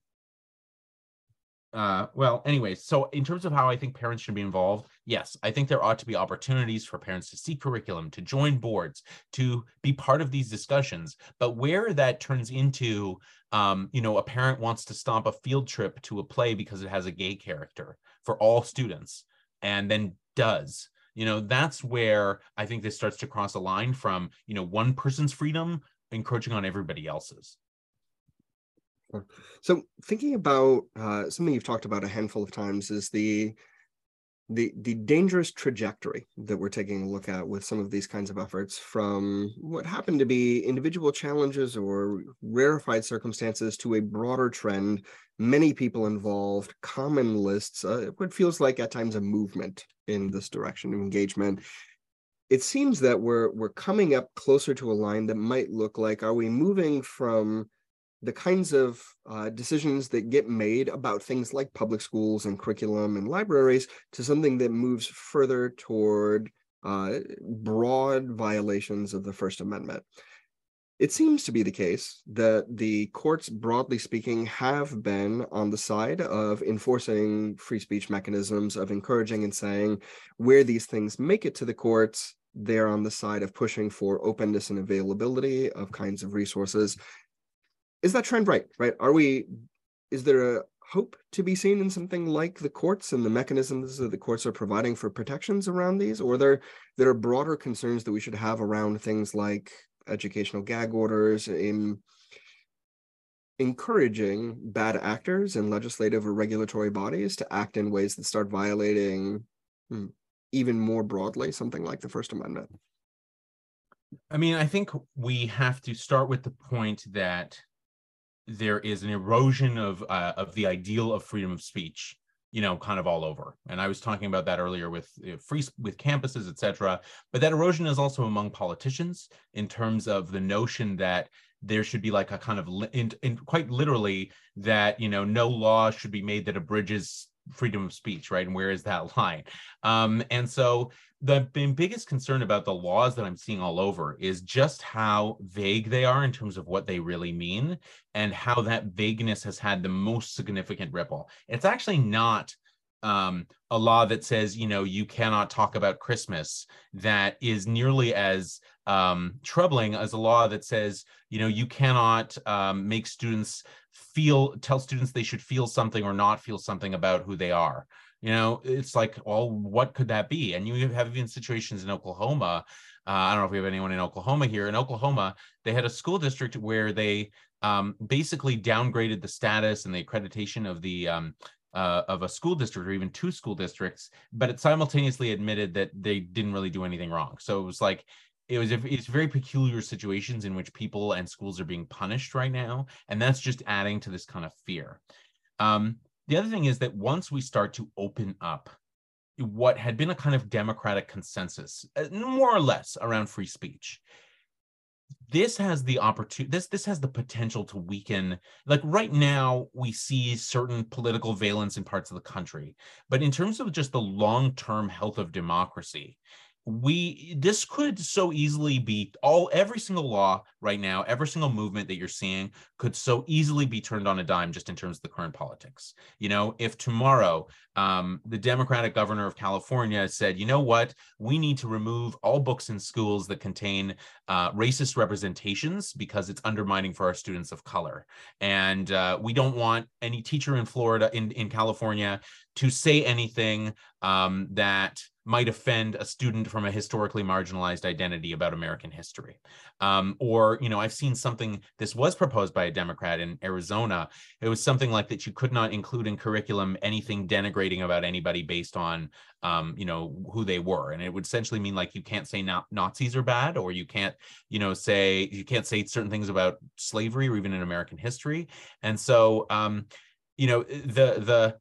uh, well, anyways, so in terms of how I think parents should be involved, yes, I think there ought to be opportunities for parents to see curriculum, to join boards, to be part of these discussions. But where that turns into, um, you know, a parent wants to stomp a field trip to a play because it has a gay character for all students, and then does, you know, that's where I think this starts to cross a line from, you know, one person's freedom encroaching on everybody else's. So thinking about uh, something you've talked about a handful of times is the the the dangerous trajectory that we're taking a look at with some of these kinds of efforts from what happened to be individual challenges or rarefied circumstances to a broader trend many people involved common lists uh, what feels like at times a movement in this direction of engagement. It seems that we're we're coming up closer to a line that might look like are we moving from the kinds of uh, decisions that get made about things like public schools and curriculum and libraries to something that moves further toward uh, broad violations of the First Amendment. It seems to be the case that the courts, broadly speaking, have been on the side of enforcing free speech mechanisms, of encouraging and saying where these things make it to the courts, they're on the side of pushing for openness and availability of kinds of resources is that trend right? Right? Are we? Is there a hope to be seen in something like the courts and the mechanisms that the courts are providing for protections around these, or there there are broader concerns that we should have around things like educational gag orders in encouraging bad actors in legislative or regulatory bodies to act in ways that start violating hmm, even more broadly something like the First Amendment? I mean, I think we have to start with the point that there is an erosion of uh, of the ideal of freedom of speech you know kind of all over and i was talking about that earlier with free with campuses etc but that erosion is also among politicians in terms of the notion that there should be like a kind of in, in quite literally that you know no law should be made that abridges freedom of speech, right? And where is that line? Um, and so the biggest concern about the laws that I'm seeing all over is just how vague they are in terms of what they really mean and how that vagueness has had the most significant ripple. It's actually not um, a law that says, you know, you cannot talk about Christmas that is nearly as um, troubling as a law that says, you know, you cannot um, make students feel, tell students they should feel something or not feel something about who they are. You know, it's like, well, what could that be? And you have even situations in Oklahoma. Uh, I don't know if we have anyone in Oklahoma here. In Oklahoma, they had a school district where they um, basically downgraded the status and the accreditation of the um, uh, of a school district or even two school districts, but it simultaneously admitted that they didn't really do anything wrong. So it was like it was it's very peculiar situations in which people and schools are being punished right now, and that's just adding to this kind of fear. Um, the other thing is that once we start to open up what had been a kind of democratic consensus, uh, more or less around free speech, this has the opportunity this this has the potential to weaken like right now we see certain political valence in parts of the country but in terms of just the long-term health of democracy we this could so easily be all every single law right now every single movement that you're seeing could so easily be turned on a dime just in terms of the current politics. You know if tomorrow um, the democratic governor of california said you know what? We need to remove all books in schools that contain uh, racist representations because it's undermining for our students of color. And uh, we don't want any teacher in florida in, in california to say anything um, that might offend a student from a historically marginalized identity about American history. Um, or, you know, I've seen something, this was proposed by a Democrat in Arizona. It was something like that you could not include in curriculum anything denigrating about anybody based on, um, you know, who they were. And it would essentially mean like you can't say na- Nazis are bad, or you can't, you know, say, you can't say certain things about slavery or even in American history. And so, um, you know, the, the,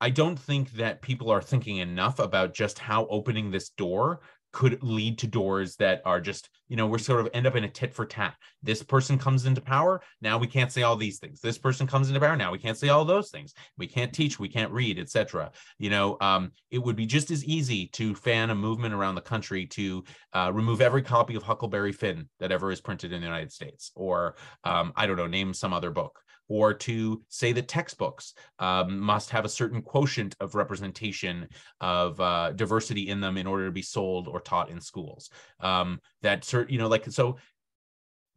I don't think that people are thinking enough about just how opening this door could lead to doors that are just, you know, we're sort of end up in a tit for tat. This person comes into power. Now we can't say all these things. This person comes into power. Now we can't say all those things. We can't teach. We can't read, etc. You know, um, it would be just as easy to fan a movement around the country to uh, remove every copy of Huckleberry Finn that ever is printed in the United States, or um, I don't know, name some other book or to say that textbooks um, must have a certain quotient of representation of uh, diversity in them in order to be sold or taught in schools. Um, that certain, you know, like so.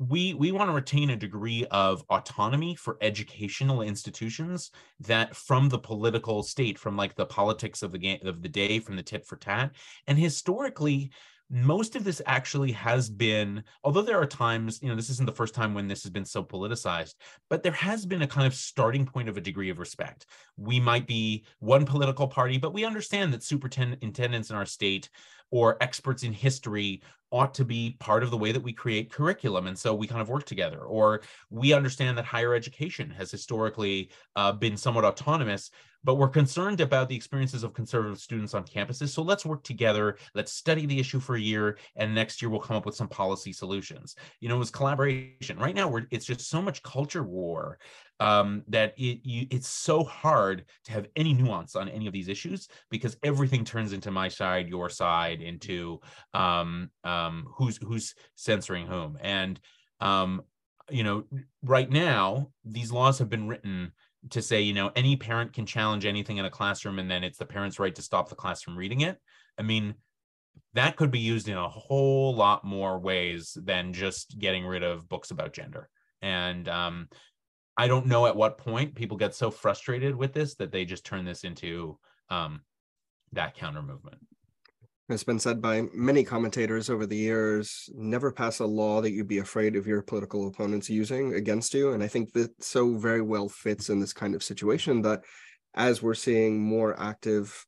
We we want to retain a degree of autonomy for educational institutions that from the political state, from like the politics of the game of the day, from the tit for tat, and historically most of this actually has been although there are times you know this isn't the first time when this has been so politicized but there has been a kind of starting point of a degree of respect. We might be one political party but we understand that superintendents in our state or experts in history ought to be part of the way that we create curriculum and so we kind of work together or we understand that higher education has historically uh, been somewhat autonomous but we're concerned about the experiences of conservative students on campuses. So let's work together. Let's study the issue for a year, and next year we'll come up with some policy solutions. You know, it was collaboration. Right now, we're it's just so much culture war um, that it you, it's so hard to have any nuance on any of these issues because everything turns into my side, your side, into um, um, who's who's censoring whom, and um, you know, right now these laws have been written to say, you know, any parent can challenge anything in a classroom and then it's the parent's right to stop the class from reading it. I mean, that could be used in a whole lot more ways than just getting rid of books about gender. And um, I don't know at what point people get so frustrated with this that they just turn this into um, that counter movement. It's been said by many commentators over the years never pass a law that you'd be afraid of your political opponents using against you. And I think that so very well fits in this kind of situation that as we're seeing more active,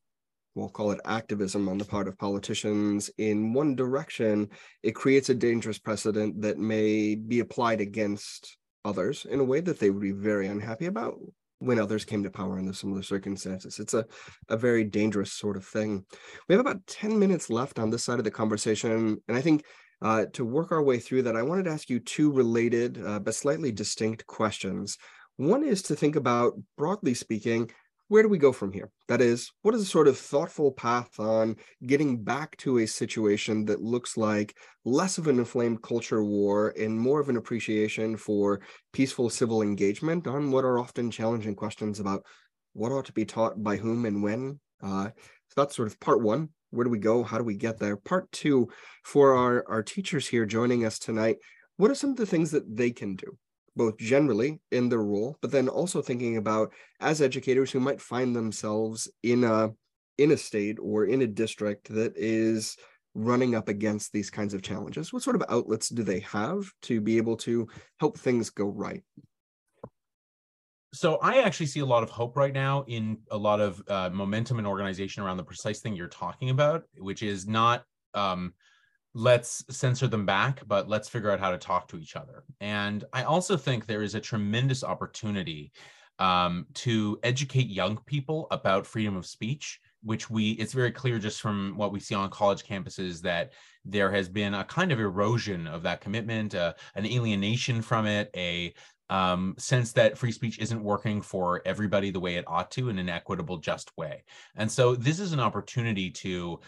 we'll call it activism on the part of politicians in one direction, it creates a dangerous precedent that may be applied against others in a way that they would be very unhappy about when others came to power under similar circumstances. It's a, a very dangerous sort of thing. We have about 10 minutes left on this side of the conversation. And I think Uh, to work our way through that, I wanted to ask you two related uh, but slightly distinct questions. One is to think about, broadly speaking, where do we go from here? That is, what is a sort of thoughtful path on getting back to a situation that looks like less of an inflamed culture war and more of an appreciation for peaceful civil engagement on what are often challenging questions about what ought to be taught by whom and when? Uh, so that's sort of part one. Where do we go? How do we get there? Part two, for our, our teachers here joining us tonight, what are some of the things that they can do? Both generally in their role, but then also thinking about as educators who might find themselves in a in a state or in a district that is running up against these kinds of challenges. What sort of outlets do they have to be able to help things go right? So I actually see a lot of hope right now in a lot of uh, momentum and organization around the precise thing you're talking about, which is not um, let's censor them back, but let's figure out how to talk to each other. And I also think there is a tremendous opportunity um, to educate young people about freedom of speech which we it's very clear just from what we see on college campuses that there has been a kind of erosion of that commitment uh, an alienation from it a um, sense that free speech isn't working for everybody the way it ought to in an equitable just way and so this is an opportunity to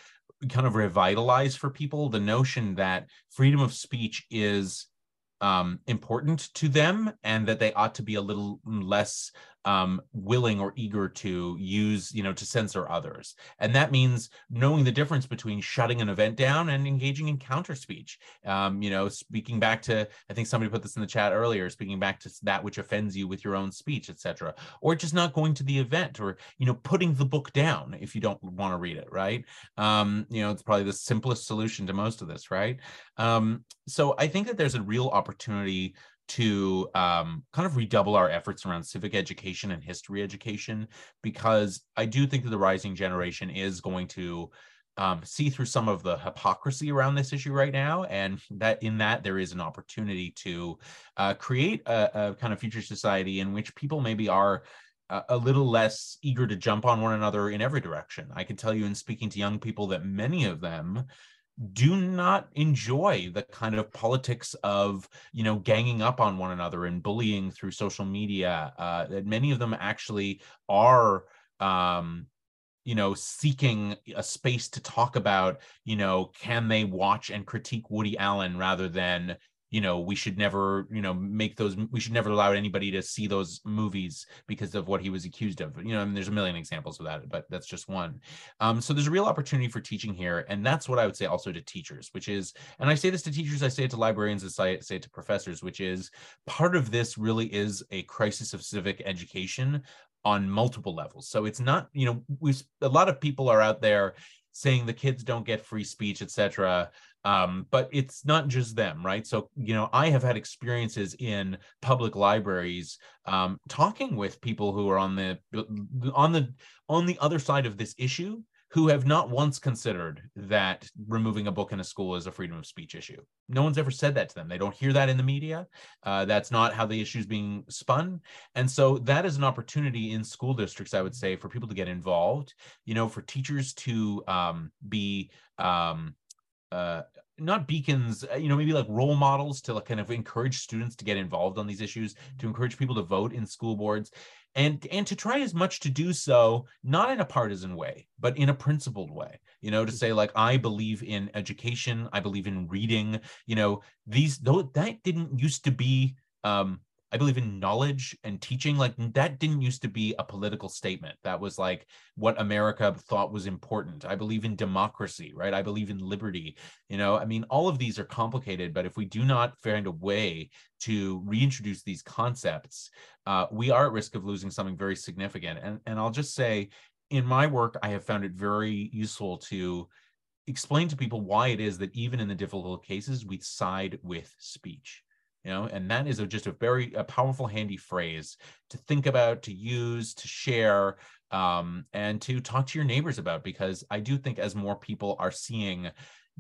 kind of revitalize for people the notion that freedom of speech is um, important to them and that they ought to be a little less um, willing or eager to use, you know, to censor others. And that means knowing the difference between shutting an event down and engaging in counter speech. Um, you know, speaking back to, I think somebody put this in the chat earlier, speaking back to that which offends you with your own speech, etc. Or just not going to the event or, you know, putting the book down if you don't want to read it, right? Um, you know, it's probably the simplest solution to most of this, right? Um, so I think that there's a real opportunity to um, kind of redouble our efforts around civic education and history education because I do think that the rising generation is going to um, see through some of the hypocrisy around this issue right now, and that in that there is an opportunity to uh, create a, a, kind of future society in which people maybe are a, a little less eager to jump on one another in every direction. I can tell you in speaking to young people that many of them do not enjoy the kind of politics of you know ganging up on one another and bullying through social media uh, that many of them actually are um, you know seeking a space to talk about you know can they watch and critique woody allen rather than you know we should never you know make those we should never allow anybody to see those movies because of what he was accused of. You know I mean, there's a million examples of that but that's just one. Um, so there's a real opportunity for teaching here and that's what i would say also to teachers which is and i say this to teachers i say it to librarians i say it to professors which is part of this really is a crisis of civic education on multiple levels. So it's not you know we a lot of people are out there saying the kids don't get free speech etc um, but it's not just them right so you know i have had experiences in public libraries um, talking with people who are on the on the on the other side of this issue who have not once considered that removing a book in a school is a freedom of speech issue. No one's ever said that to them. They don't hear that in the media. Uh, that's not how the issue is being spun. And so that is an opportunity in school districts, I would say, for people to get involved, you know, for teachers to um, be um, uh, not beacons, uh, you know, maybe like role models to like kind of encourage students to get involved on these issues, to encourage people to vote in school boards, and and to try as much to do so not in a partisan way, but in a principled way. You know, to say like I believe in education, I believe in reading. You know, these though that didn't used to be um, I believe in knowledge and teaching. Like that didn't used to be a political statement. That was like what America thought was important. I believe in democracy, right? I believe in liberty. You know, I mean, all of these are complicated, but if we do not find a way to reintroduce these concepts, uh, we are at risk of losing something very significant. And and I'll just say, in my work, I have found it very useful to explain to people why it is that even in the difficult cases, we side with speech you know and that is a, just a very a powerful handy phrase to think about to use to share um, and to talk to your neighbors about because i do think as more people are seeing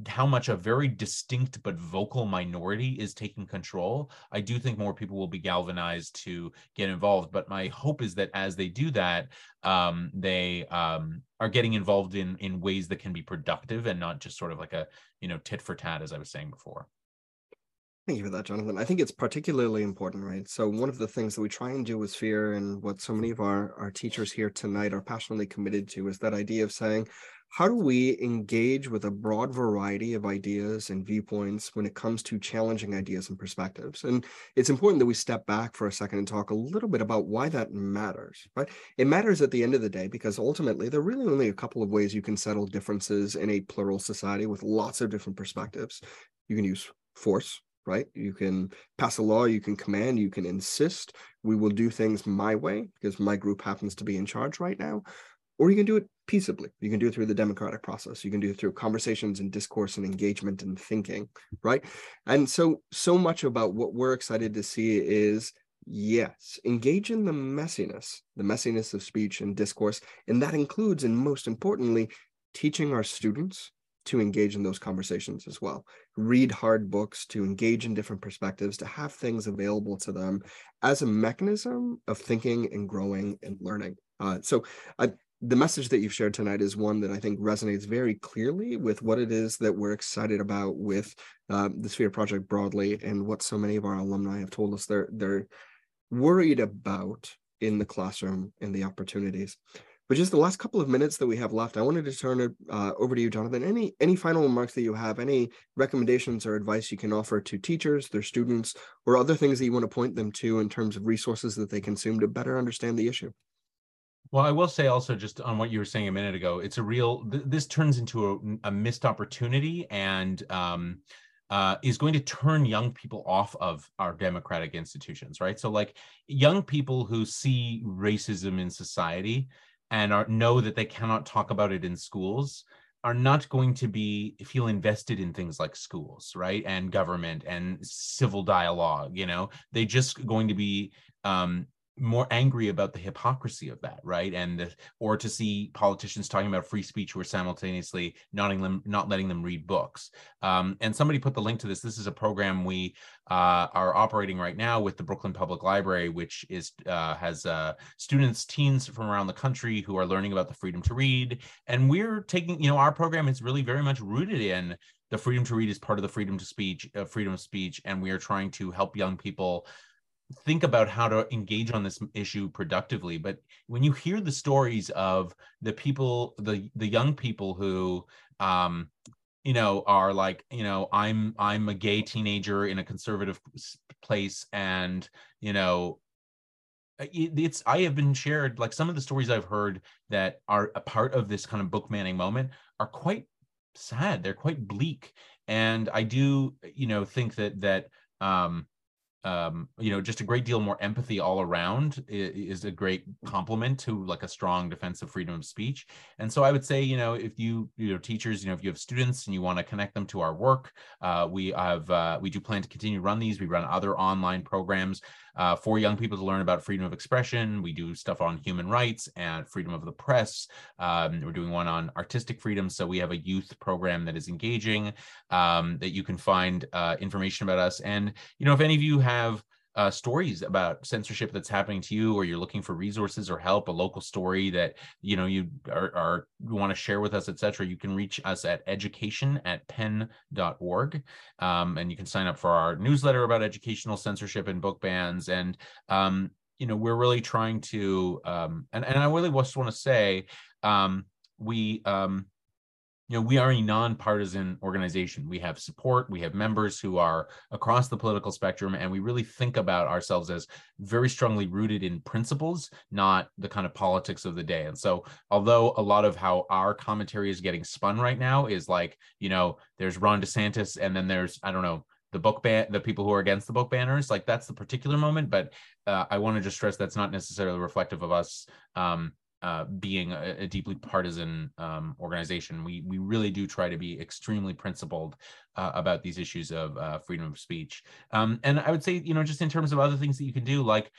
how much a very distinct but vocal minority is taking control, I do think more people will be galvanized to get involved. But my hope is that as they do that, um, they um, are getting involved in in ways that can be productive and not just sort of like a you know tit for tat, as I was saying before. Thank you for that, Jonathan. I think it's particularly important, right? So one of the things that we try and do with Sphere and what so many of our, our teachers here tonight are passionately committed to is that idea of saying, how do we engage with a broad variety of ideas and viewpoints when it comes to challenging ideas and perspectives? And it's important that we step back for a second and talk a little bit about why that matters, right? It matters at the end of the day because ultimately there are really only a couple of ways you can settle differences in a plural society with lots of different perspectives. You can use force, right? You can pass a law, you can command, you can insist. We will do things my way because my group happens to be in charge right now. Or you can do it peaceably. You can do it through the democratic process. You can do it through conversations and discourse and engagement and thinking, right? And so, so much about what we're excited to see is yes, engage in the messiness, the messiness of speech and discourse. And that includes, and most importantly, teaching our students to engage in those conversations as well. Read hard books, to engage in different perspectives, to have things available to them as a mechanism of thinking and growing and learning. Uh, so, I, the message that you've shared tonight is one that I think resonates very clearly with what it is that we're excited about with um, the Sphere Project broadly, and what so many of our alumni have told us they're they're worried about in the classroom and the opportunities. But just the last couple of minutes that we have left, I wanted to turn it uh, over to you, Jonathan. Any any final remarks that you have, any recommendations or advice you can offer to teachers, their students, or other things that you want to point them to in terms of resources that they consume to better understand the issue? Well, I will say also just on what you were saying a minute ago, it's a real. Th- this turns into a, a missed opportunity, and um, uh, is going to turn young people off of our democratic institutions, right? So, like young people who see racism in society and are, know that they cannot talk about it in schools are not going to be feel invested in things like schools right? And government and civil dialogue you know? They just going to be um, more angry about the hypocrisy of that, right? And or to see politicians talking about free speech who are simultaneously not them not letting them read books. Um, and somebody put the link to this. This is a program we uh, are operating right now with the Brooklyn Public Library, which is uh, has uh, students, teens from around the country who are learning about the freedom to read. And we're taking, you know, our program is really very much rooted in the freedom to read is part of the freedom to speech, uh, freedom of speech, and we are trying to help young people think about how to engage on this issue productively but when you hear the stories of the people the the young people who um you know are like you know i'm i'm a gay teenager in a conservative place and you know it's i have been shared like some of the stories i've heard that are a part of this kind of book banning moment are quite sad they're quite bleak and i do you know think that that um um, you know, just a great deal more empathy all around is, a great complement to like a strong defense of freedom of speech. And so I would say, you know, if you, you know, teachers, you know, if you have students and you want to connect them to our work, uh, we have, uh, we do plan to continue to run these. We run other online programs uh, for young people to learn about freedom of expression. We do stuff on human rights and freedom of the press. Um, we're doing one on artistic freedom. So we have a youth program that is engaging um, that you can find uh, information about us. And, you know, if any of you have uh, stories about censorship that's happening to you or you're looking for resources or help a local story that you know you are, are want to share with us etc you can reach us at education at pen.org um, and you can sign up for our newsletter about educational censorship and book bans and um, you know we're really trying to um, and, and i really just want to say um, we um, you know we are a nonpartisan organization. We have support we have members who are across the political spectrum and we really think about ourselves as very strongly rooted in principles not the kind of politics of the day. And so although a lot of how our commentary is getting spun right now is like you know there's ron desantis and then there's i don't know the book ban the people who are against the book banners like that's the particular moment but uh, i want to just stress that's not necessarily reflective of us um, uh, being a, a, deeply partisan um, organization. We we really do try to be extremely principled uh, about these issues of uh, freedom of speech. Um, and I would say, you know, just in terms of other things that you can do, like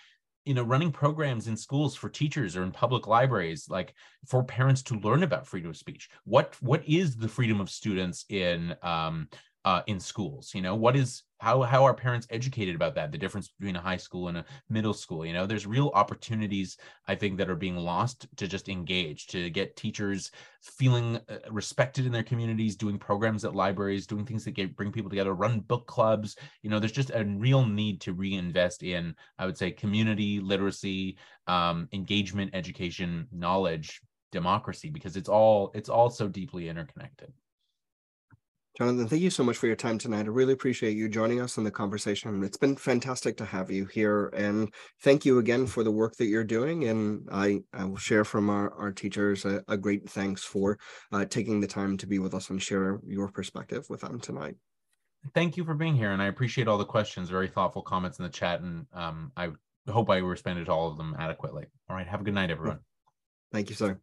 you know running programs in schools for teachers or in public libraries like for parents to learn about freedom of speech what what is the freedom of students in um, uh, in schools you know what is how how are parents educated about that? The difference between a high school and a middle school you know there's real opportunities i think that are being lost to just engage to get teachers feeling uh, respected in their communities doing programs at libraries doing things that get bring people together run book clubs. You know there's just a real need to reinvest in i would say community literacy um, engagement education knowledge democracy because it's all it's all so deeply interconnected Jonathan, thank you so much for your time tonight. I really appreciate you joining us in the conversation. It's been fantastic to have you here. And thank you again for the work that you're doing. And I, I will share from our, our teachers a, a great thanks for uh, taking the time to be with us and share your perspective with them tonight. Thank you for being here. And I appreciate all the questions, very thoughtful comments in the chat. And um, I hope I responded to all of them adequately. All right. Have a good night, everyone. Thank you, sir.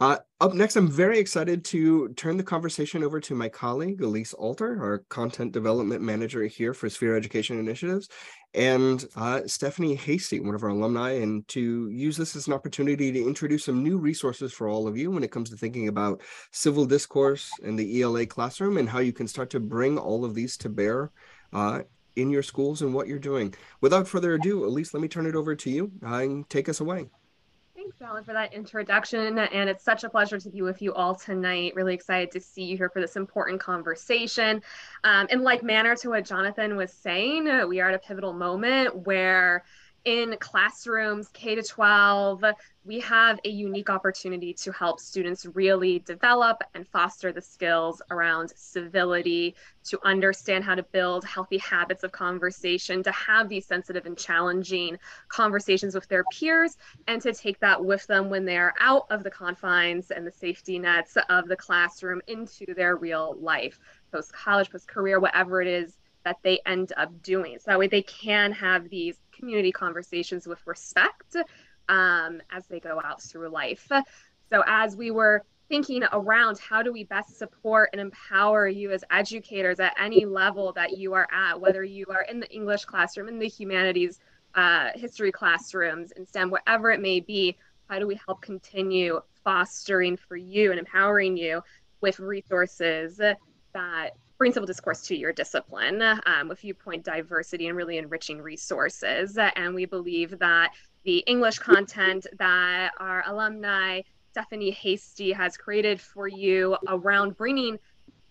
Uh, up next, I'm very excited to turn the conversation over to my colleague, Elise Alter, our content development manager here for Sphere Education Initiatives, and uh, Stephanie Hasty, one of our alumni, and to use this as an opportunity to introduce some new resources for all of you when it comes to thinking about civil discourse in the ELA classroom and how you can start to bring all of these to bear uh, in your schools and what you're doing. Without further ado, Elise, let me turn it over to you uh, and take us away. Thanks, Alan, for that introduction. And it's such a pleasure to be with you all tonight. Really excited to see you here for this important conversation. Um, in like manner to what Jonathan was saying, we are at a pivotal moment where in classrooms K to 12, we have a unique opportunity to help students really develop and foster the skills around civility, to understand how to build healthy habits of conversation, to have these sensitive and challenging conversations with their peers, and to take that with them when they are out of the confines and the safety nets of the classroom into their real life, post college, post career, whatever it is that they end up doing. So that way they can have these community conversations with respect um, as they go out through life. So as we were thinking around how do we best support and empower you as educators at any level that you are at, whether you are in the English classroom, in the humanities, uh, history classrooms, in STEM, whatever it may be, how do we help continue fostering for you and empowering you with resources that bring civil discourse to your discipline um, with viewpoint diversity and really enriching resources. And we believe that the English content that our alumni, Stephanie Hasty, has created for you around bringing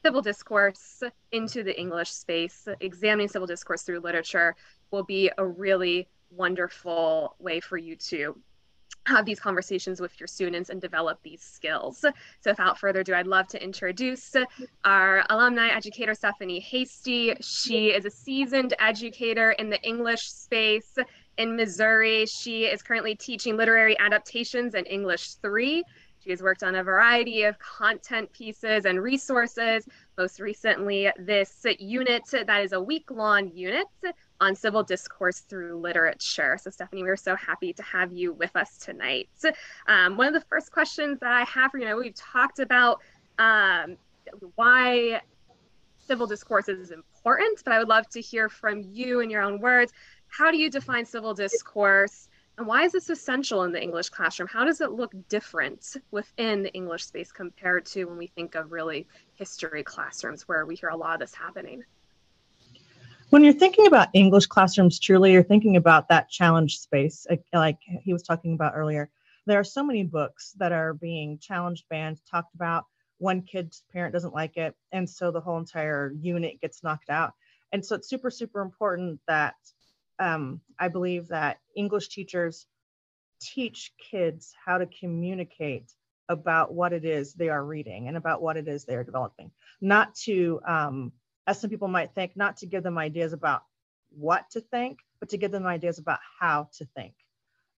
civil discourse into the English space, examining civil discourse through literature, will be a really wonderful way for you to have these conversations with your students and develop these skills. So without further ado, I'd love to introduce our alumni educator, Stephanie Hasty. She is a seasoned educator in the English space in Missouri. She is currently teaching literary adaptations in English 3. She has worked on a variety of content pieces and resources. Most recently, this unit that is a week long unit on civil discourse through literature. So, Stephanie, we're so happy to have you with us tonight. Um, one of the first questions that I have for you, know, we've talked about um, why civil discourse is important, but I would love to hear from you in your own words. How do you define civil discourse? And why is this essential in the English classroom? How does it look different within the English space compared to when we think of really history classrooms where we hear a lot of this happening? When you're thinking about English classrooms, truly, you're thinking about that challenge space, like he was talking about earlier. There are so many books that are being challenged, banned, talked about. One kid's parent doesn't like it, and so the whole entire unit gets knocked out. And so it's super, super important that um, I believe that English teachers teach kids how to communicate about what it is they are reading and about what it is they are developing, not to um, as some people might think, not to give them ideas about what to think, but to give them ideas about how to think.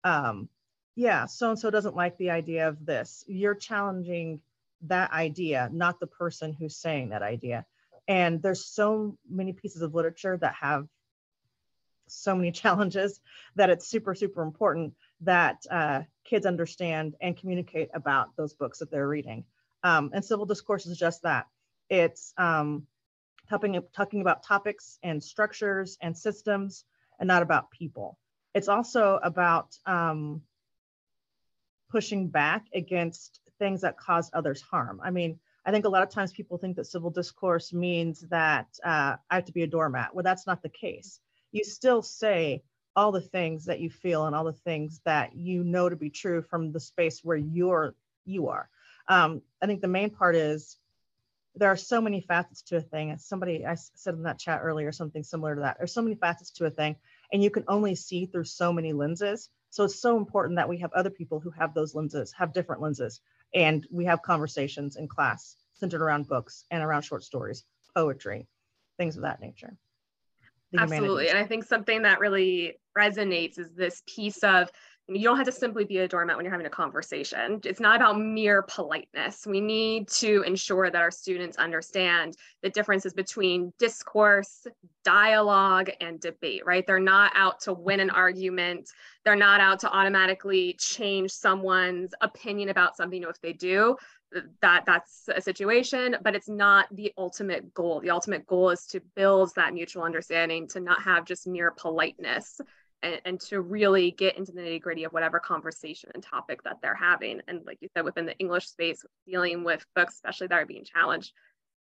Um, yeah, so and so doesn't like the idea of this. You're challenging that idea, not the person who's saying that idea. And there's so many pieces of literature that have so many challenges that it's super, super important that uh, kids understand and communicate about those books that they're reading. Um, and civil discourse is just that. It's um, talking, talking about topics and structures and systems and not about people. it's also about um, pushing back against things that cause others harm. I mean, I think a lot of times people think that civil discourse means that uh, I have to be a doormat. Well, that's not the case. You still say all the things that you feel and all the things that you know to be true from the space where you're you are. Um, I think the main part is there are so many facets to a thing. Somebody I said in that chat earlier, something similar to that. There's so many facets to a thing, and you can only see through so many lenses. So it's so important that we have other people who have those lenses, have different lenses, and we have conversations in class centered around books and around short stories, poetry, things of that nature. Absolutely. And I think something that really resonates is this piece of you don't have to simply be a doormat when you're having a conversation. It's not about mere politeness. We need to ensure that our students understand the differences between discourse, dialogue, and debate, right? They're not out to win an argument. They're not out to automatically change someone's opinion about something. If they do, that that's a situation but it's not the ultimate goal the ultimate goal is to build that mutual understanding to not have just mere politeness and, and to really get into the nitty gritty of whatever conversation and topic that they're having. And like you said within the english space dealing with books especially that are being challenged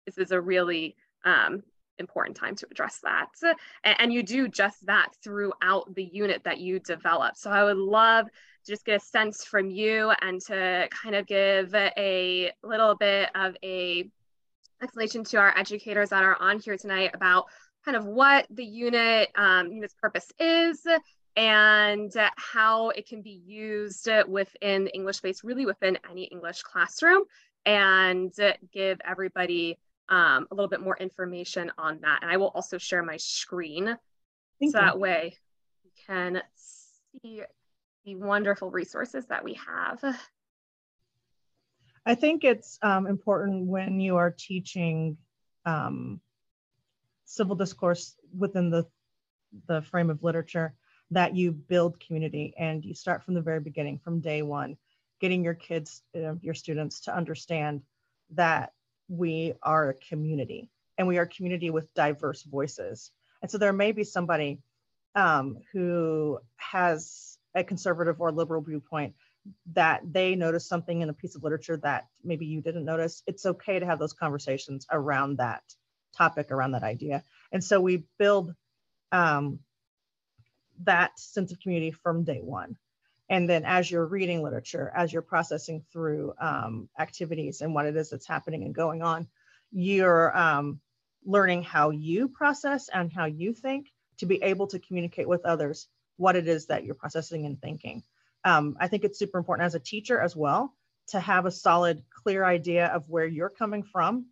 this is a really um, important time to address that. And, and you do just that throughout the unit that you develop. So i would love to just get a sense from you and to kind of give a little bit of a explanation to our educators that are on here tonight about kind of what the unit um, unit's purpose is and how it can be used within the English space, really within any English classroom, and give everybody um, a little bit more information on that. And I will also share my screen Thank so you. that way you can see the wonderful resources that we have. I think it's um, important when you are teaching um, civil discourse within the, the frame of literature that you build community and you start from the very beginning, from day one, getting your kids, uh, your students to understand that we are a community and we are a community with diverse voices. And so there may be somebody um, who has a conservative or liberal viewpoint that they notice something in a piece of literature that maybe you didn't notice, it's okay to have those conversations around that topic, around that idea. And so we build um, that sense of community from day one. And then as you're reading literature, as you're processing through um, activities and what it is that's happening and going on, you're um, learning how you process and how you think to be able to communicate with others what it is that you're processing and thinking. Um, I think it's super important as a teacher as well to have a solid, clear idea of where you're coming from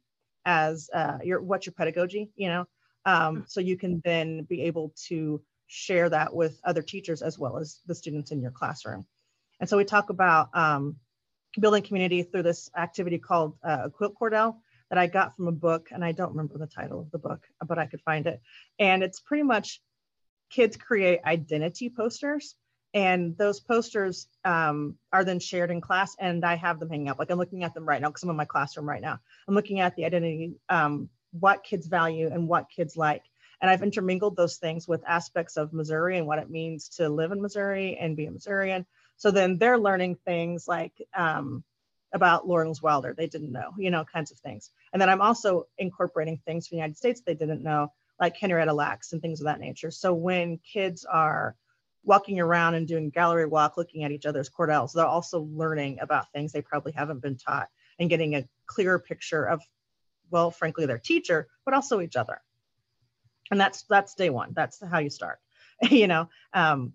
as uh, your what's your pedagogy, you know, um, so you can then be able to share that with other teachers as well as the students in your classroom. And so we talk about um, building community through this activity called uh, Quilt Cordell that I got from a book, and I don't remember the title of the book, but I could find it. And it's pretty much kids create identity posters and those posters um, are then shared in class and i have them hanging up. Like i'm looking at them right now because i'm in my classroom right now. I'm looking at the identity um, what kids value and what kids like. And i've intermingled those things with aspects of missouri and what it means to live in missouri and be a missourian. So then they're learning things like um, about lawrence wilder they didn't know you know kinds of things. And then i'm also incorporating things from the united states they didn't know like Henrietta Lacks and things of that nature. So when kids are walking around and doing gallery walk, looking at each other's cordels. they're also learning about things they probably haven't been taught and getting a clearer picture of, well, frankly, their teacher, but also each other. And that's that's day one. That's how you start. you know, um,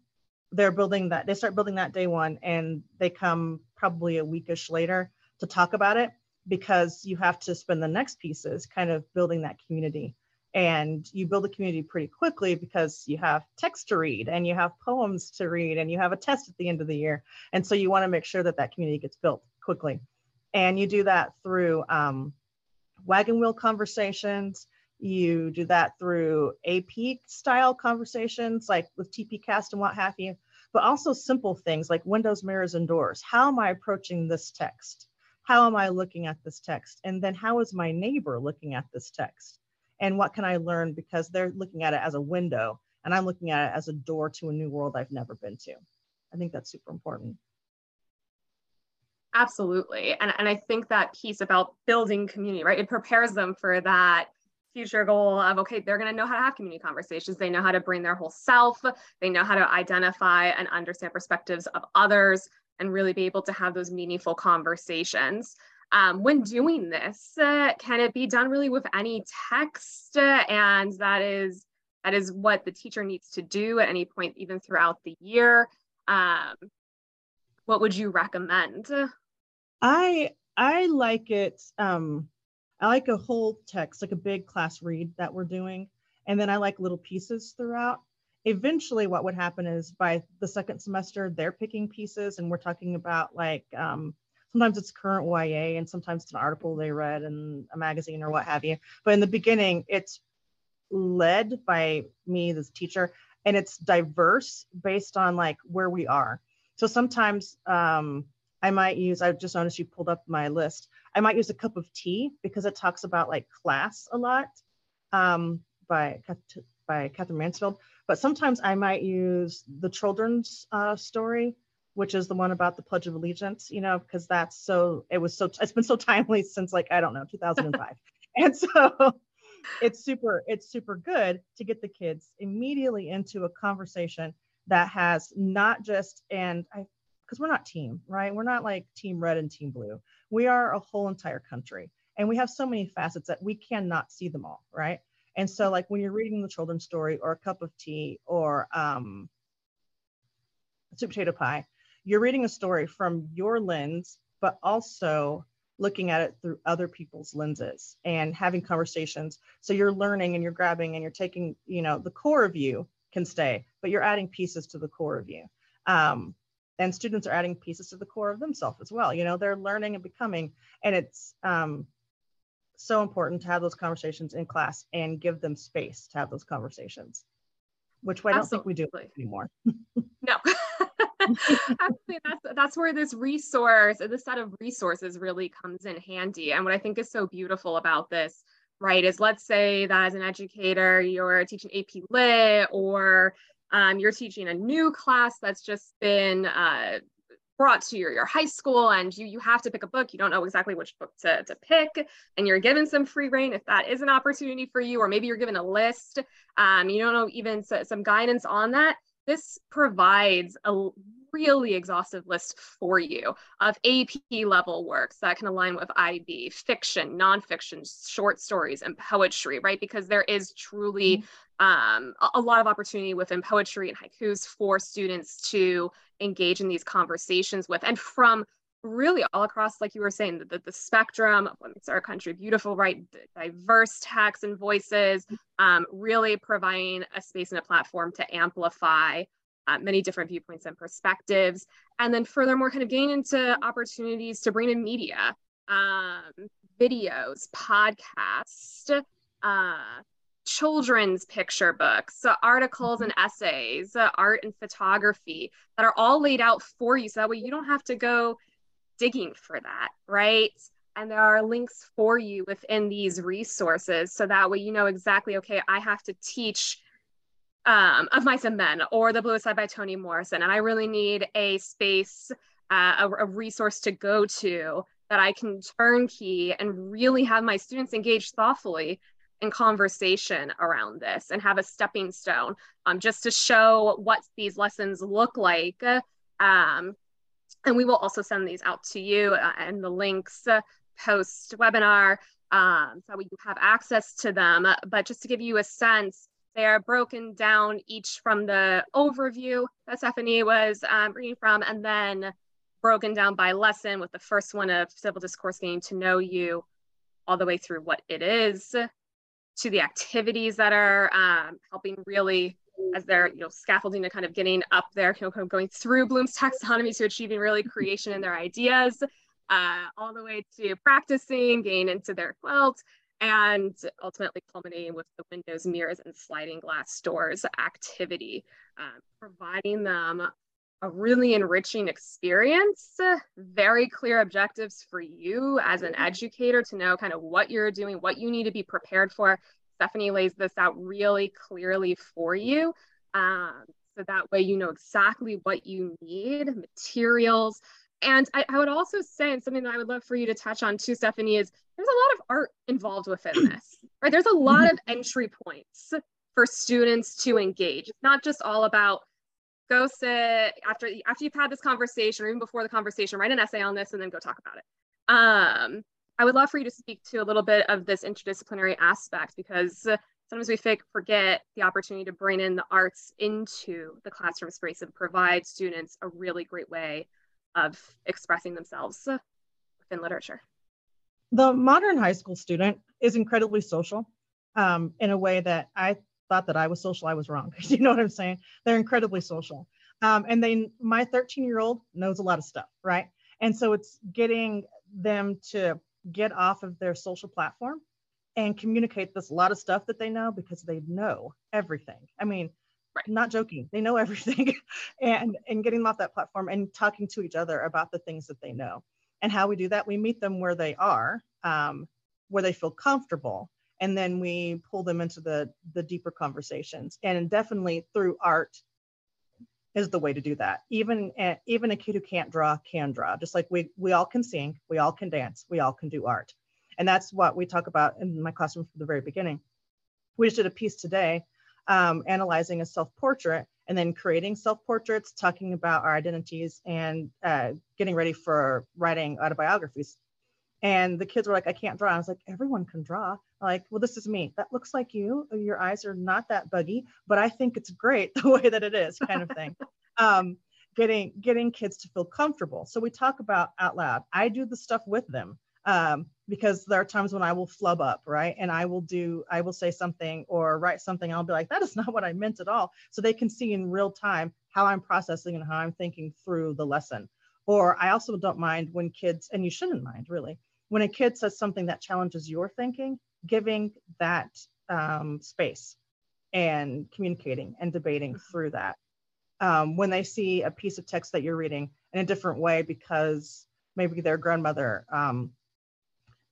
they're building that. They start building that day one, and they come probably a weekish later to talk about it because you have to spend the next pieces kind of building that community and you build a community pretty quickly because you have text to read and you have poems to read and you have a test at the end of the year. And so you want to make sure that that community gets built quickly. And you do that through um, wagon wheel conversations. You do that through ap style conversations like with TPCASTT and what have you but also simple things like windows mirrors and doors. How am i approaching this text? How am i looking at this text? And then how is my neighbor looking at this text and what can I learn because they're looking at it as a window and i'm looking at it as a door to a new world i've never been to. I think that's super important. Absolutely. And, and i think that piece about building community right? It prepares them for that future goal of okay they're going to know how to have community conversations. They know how to bring their whole self. They know how to identify and understand perspectives of others and really be able to have those meaningful conversations um, when doing this uh, can it be done really with any text uh, and that is that is what the teacher needs to do at any point even throughout the year um, what would you recommend i i like it um I like a whole text, like a big class read that we're doing. And then I like little pieces throughout. Eventually, what would happen is by the second semester, they're picking pieces, and we're talking about like um, sometimes it's current YA, and sometimes it's an article they read in a magazine or what have you. But in the beginning, it's led by me, this teacher, and it's diverse based on like where we are. So sometimes um, I might use, I just noticed you pulled up my list. I might use a cup of tea because it talks about like class a lot um, by, by Katherine Mansfield. But sometimes I might use the children's uh, story, which is the one about the Pledge of Allegiance, you know, because that's so, it was so, it's been so timely since like, I don't know, 2005. and so it's super, it's super good to get the kids immediately into a conversation that has not just, and I because we're not team, right? We're not like team red and team blue. We are a whole entire country. And we have so many facets that we cannot see them all, right? And so, like when you're reading the children's story or a cup of tea or um, sweet potato pie, you're reading a story from your lens, but also looking at it through other people's lenses and having conversations. So you're learning and you're grabbing and you're taking, you know, the core of you can stay, but you're adding pieces to the core of you. Um, and students are adding pieces to the core of themselves as well. You know they're learning and becoming. And it's um, so important to have those conversations in class and give them space to have those conversations which i don't think we do anymore. No Absolutely. That's, that's where this resource, this set of resources really comes in handy. And what I think is so beautiful about this, right, is let's say that as an educator, you're teaching AP Lit or um, you're teaching a new class that's just been uh, brought to your, your high school and you, you have to pick a book. You don't know exactly which book to, to pick and you're given some free reign if that is an opportunity for you, or maybe you're given a list. Um, you don't know even so, some guidance on that. This provides a really exhaustive list for you of AP level works that can align with IB, fiction, nonfiction, short stories, and poetry, right? Because there is truly mm-hmm um, a, a, lot of opportunity within poetry and haikus for students to engage in these conversations with and from really all across like you were saying the, the, the spectrum of what makes our country beautiful right? Diverse texts and voices um, really providing a space and a platform to amplify uh, many different viewpoints and perspectives and then furthermore kind of gain into opportunities to bring in media um, videos podcasts uh, children's picture books, uh, articles and essays, uh, art and photography that are all laid out for you. So that way you don't have to go digging for that, right? And there are links for you within these resources. So that way you know exactly, okay, I have to teach um, Of Mice and Men or The Bluest Eye by Toni Morrison. And I really need a space, uh, a, a resource to go to that I can turnkey and really have my students engage thoughtfully and conversation around this and have a stepping stone um, just to show what these lessons look like. Um, and we will also send these out to you uh, and the links uh, post webinar um, so you have access to them. But just to give you a sense, they are broken down each from the overview that Stephanie was um, reading from, and then broken down by lesson with the first one of civil discourse getting to know you all the way through what it is to the activities that are um, helping really as they're you know scaffolding to kind of getting up there you know going through bloom's taxonomy to achieving really creation in their ideas uh, all the way to practicing getting into their quilt and ultimately culminating with the windows mirrors and sliding glass doors activity uh, providing them a really enriching experience, very clear objectives for you as an educator to know kind of what you're doing, what you need to be prepared for. Stephanie lays this out really clearly for you Um, so that way you know exactly what you need, materials. And I, I would also say, and something that I would love for you to touch on too, Stephanie, is there's a lot of art involved within this, right? There's a lot mm-hmm. of entry points for students to engage. It's not just all about go sit after after you've had this conversation or even before the conversation, write an essay on this and then go talk about it. Um, I would love for you to speak to a little bit of this interdisciplinary aspect because sometimes we forget the opportunity to bring in the arts into the classroom space and provide students a really great way of expressing themselves within literature. The modern high school student is incredibly social um, in a way that I thought that I was social, I was wrong. you know what I'm saying? They're incredibly social. Um, and they, my 13 year old knows a lot of stuff, right? And so it's getting them to get off of their social platform and communicate this a lot of stuff that they know because they know everything. I mean, right. not joking, they know everything, and and getting them off that platform and talking to each other about the things that they know. And how we do that, we meet them where they are, um, where they feel comfortable, and then we pull them into the the deeper conversations and definitely through art is the way to do that. Even eh, even a kid who can't draw can draw. Just like we we all can sing we all can dance we all can do art. And that's what we talk about in my classroom from the very beginning. We just did a piece today um, analyzing a self-portrait and then creating self-portraits talking about our identities and uh, getting ready for writing autobiographies and the kids were like, I can't draw. I was like, everyone can draw. Like, well, this is me. That looks like you. Your eyes are not that buggy, but I think it's great the way that it is, kind of thing. um, getting getting kids to feel comfortable. So we talk about out loud. I do the stuff with them um, because there are times when I will flub up, right? And I will do, I will say something or write something. I'll be like, that is not what I meant at all. So they can see in real time how I'm processing and how I'm thinking through the lesson. Or I also don't mind when kids, and you shouldn't mind really, when a kid says something that challenges your thinking, giving that um, space and communicating and debating mm-hmm. through that. Um, when they see a piece of text that you're reading in a different way because maybe their grandmother um,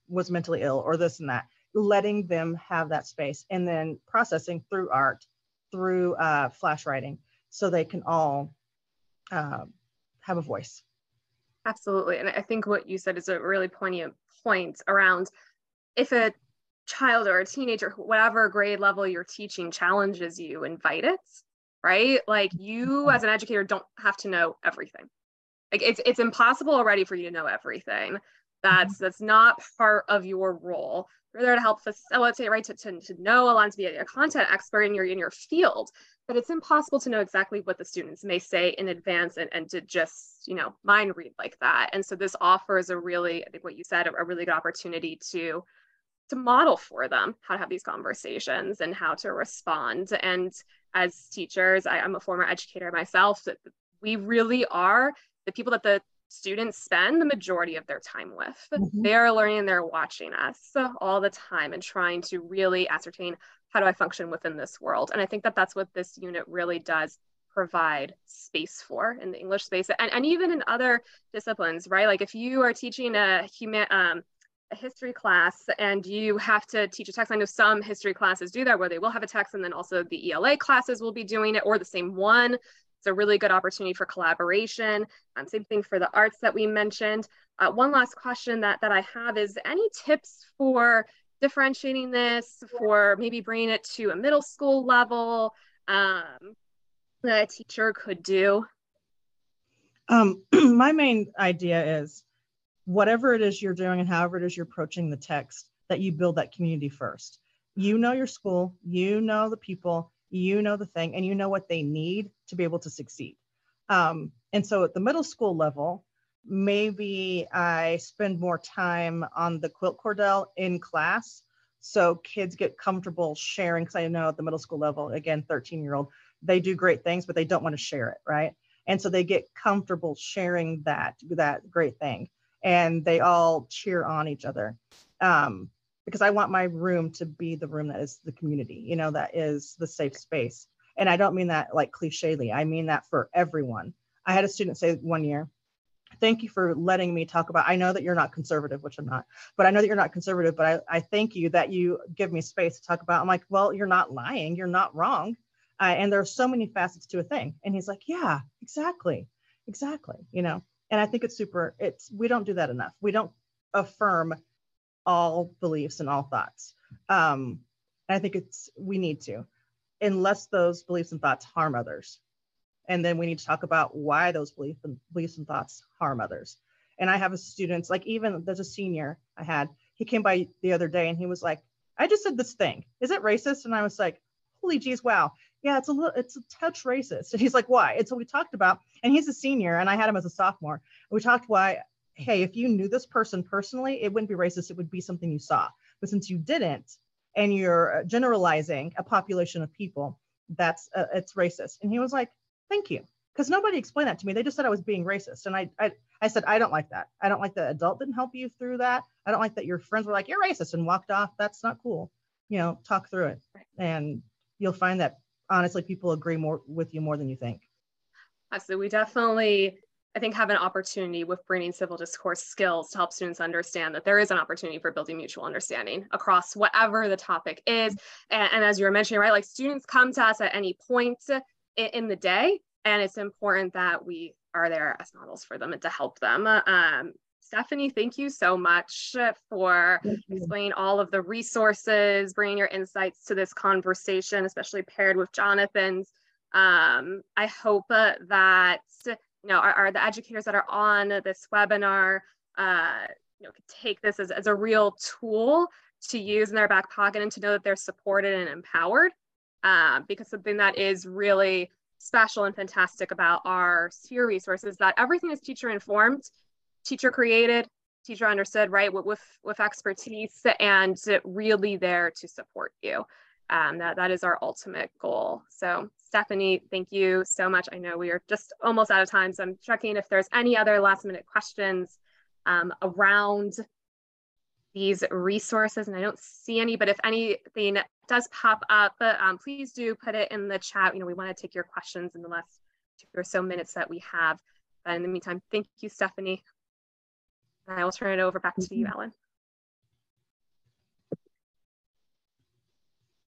was mentally ill or this and that, letting them have that space and then processing through art, through uh, flash writing, so they can all uh, have a voice. Absolutely. And I think what you said is a really poignant point around if a child or a teenager, whatever grade level you're teaching, challenges you, invite it, right? Like you mm-hmm. as an educator don't have to know everything. Like it's it's impossible already for you to know everything. That's mm-hmm. that's not part of your role. You're there to help facilitate, right? To, to, to know a lot, to be a, a content expert in your in your field but it's impossible to know exactly what the students may say in advance and, and to just you know mind read like that and so this offers a really i think what you said a, a really good opportunity to to model for them how to have these conversations and how to respond and as teachers I, i'm a former educator myself that we really are the people that the students spend the majority of their time with. Mm-hmm. They are learning, they're watching us all the time and trying to really ascertain how do I function within this world? And I think that that's what this unit really does provide space for in the English space and, and even in other disciplines, right? Like if you are teaching a human, um, a history class and you have to teach a text. I know some history classes do that where they will have a text and then also the ELA classes will be doing it or the same one. It's a really good opportunity for collaboration. Um, same thing for the arts that we mentioned. Uh, one last question that, that I have is any tips for differentiating this for maybe bringing it to a middle school level um, that a teacher could do? Um, my main idea is whatever it is you're doing and however it is you're approaching the text, that you build that community first. You know your school, you know the people, you know the thing, and you know what they need to be able to succeed. Um, and so at the middle school level, maybe I spend more time on the quilt cordel in class. So kids get comfortable sharing, because I know at the middle school level, again, 13 year old, they do great things, but they don't want to share it, right? And so they get comfortable sharing that, that great thing. And they all cheer on each other. Um, because I want my room to be the room that is the community, you know, that is the safe space. And I don't mean that like clichely, I mean that for everyone. I had a student say one year, thank you for letting me talk about i know that you're not conservative which i'm not but i know that you're not conservative but i, I thank you that you give me space to talk about i'm like well you're not lying you're not wrong Uh, and there are so many facets to a thing. And he's like, yeah, exactly, exactly. You know, and I think it's super. It's we don't do that enough. We don't affirm all beliefs and all thoughts. Um, and I think it's we need to, unless those beliefs and thoughts harm others, and then we need to talk about why those belief and, beliefs and thoughts harm others. And I have a students like even there's a senior I had. He came by the other day and he was like, "I just said this thing. Is it racist?" And I was like, "Holy geez, wow." Yeah, it's a little, it's a touch racist. And he's like, "Why?" And so we talked about, and he's a senior, and I had him as a sophomore. We talked why hey, if you knew this person personally, it wouldn't be racist. It would be something you saw. But since you didn't, and you're generalizing a population of people, that's uh, it's racist. And he was like, thank you, because nobody explained that to me. They just said I was being racist, and I, I I said I don't like that. I don't like that adult didn't help you through that. I don't like that your friends were like you're racist and walked off. That's not cool. You know, talk through it, and you'll find that honestly people agree more with you more than you think. So we definitely I think have an opportunity with bringing civil discourse skills to help students understand that there is an opportunity for building mutual understanding across whatever the topic is. Mm-hmm. And, and as you were mentioning, right, like students come to us at any point in, the day, and it's important that we are there as models for them and to help them. Um, Stephanie, thank you so much for explaining all of the resources, bringing your insights to this conversation, especially paired with Jonathan's. Um, I hope uh, that you know, are, are the educators that are on this webinar, uh, you know, take this as, as a real tool to use in their back pocket and to know that they're supported and empowered. Uh, because something that is really special and fantastic about our sphere resources that everything is teacher informed, teacher created, teacher understood, right, with, with, expertise and really there to support you. Um, that, that is our ultimate goal. So Stephanie, thank you so much. I know we are just almost out of time, so I'm checking if there's any other last minute questions um, around these resources, and I don't see any, but if anything does pop up, um, please do put it in the chat. You know, we want to take your questions in the last two or so minutes that we have. But in the meantime, thank you, Stephanie. I will turn it over back to you, Alan.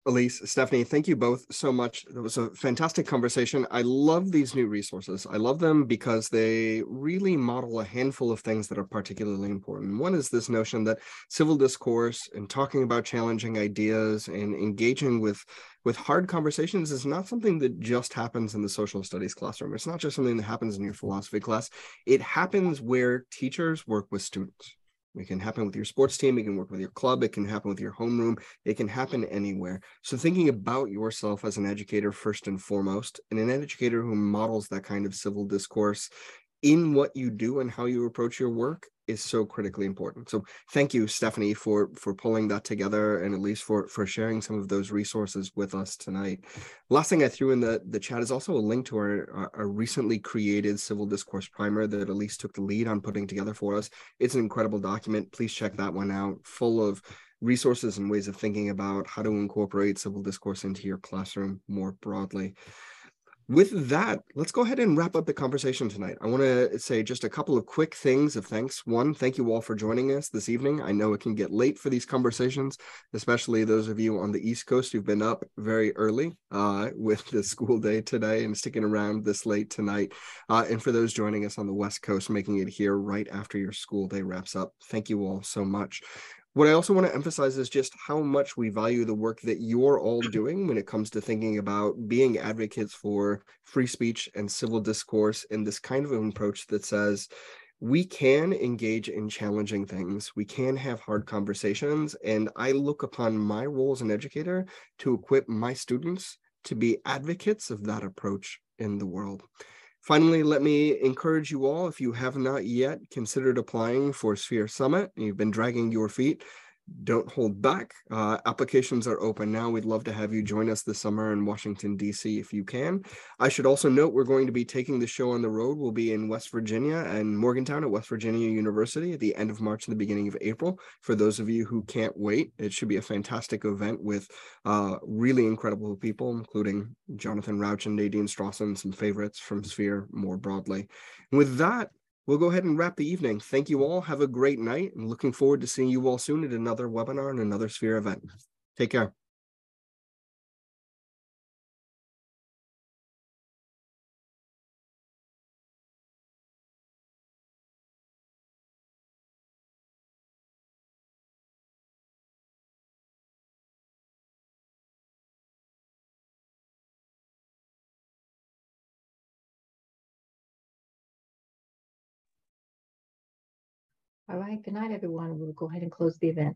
Elise, Stephanie, thank you both so much. It was a fantastic conversation. I love these new resources. I love them because they really model a handful of things that are particularly important. One is this notion that civil discourse and talking about challenging ideas and engaging with with hard conversations is not something that just happens in the social studies classroom. It's not just something that happens in your philosophy class. It happens where teachers work with students it can happen with your sports team. It can work with your club. It can happen with your homeroom. It can happen anywhere. So thinking about yourself as an educator first and foremost, and an educator who models that kind of civil discourse in what you do and how you approach your work is so critically important. So thank you, Stephanie, for for pulling that together and Elise for for sharing some of those resources with us tonight. Last thing I threw in the the chat is also a link to our, our, recently created civil discourse primer that Elise took the lead on putting together for us. It's an incredible document. Please check that one out, full of resources and ways of thinking about how to incorporate civil discourse into your classroom more broadly with that, let's go ahead and wrap up the conversation tonight. I want to say just a couple of quick things of thanks. One, thank you all for joining us this evening. I know it can get late for these conversations, especially those of you on the East Coast who've been up very early uh, with the school day today and sticking around this late tonight. Uh, and for those joining us on the West Coast, making it here right after your school day wraps up, thank you all so much. What I also want to emphasize is just how much we value the work that you're all mm-hmm. doing when it comes to thinking about being advocates for free speech and civil discourse in this kind of an approach that says we can engage in challenging things. We can have hard conversations. And I look upon my role as an educator to equip my students to be advocates of that approach in the world. Finally, let me encourage you all, if you have not yet considered applying for Sphere Summit, and you've been dragging your feet, don't hold back. Uh, applications are open now. We'd love to have you join us this summer in Washington, D.C. if you can. I should also note we're going to be taking the show on the road. We'll be in West Virginia and Morgantown at West Virginia University at the end of March and the beginning of April. For those of you who can't wait, it should be a fantastic event with uh, really incredible people, including Jonathan Rauch and Nadine Strossen, some favorites from Sphere more broadly. With that, we'll go ahead and wrap the evening. Thank you all. Have a great night and looking forward to seeing you all soon at another webinar and another Sphere event. Take care. Right, good night, everyone. We'll go ahead and close the event.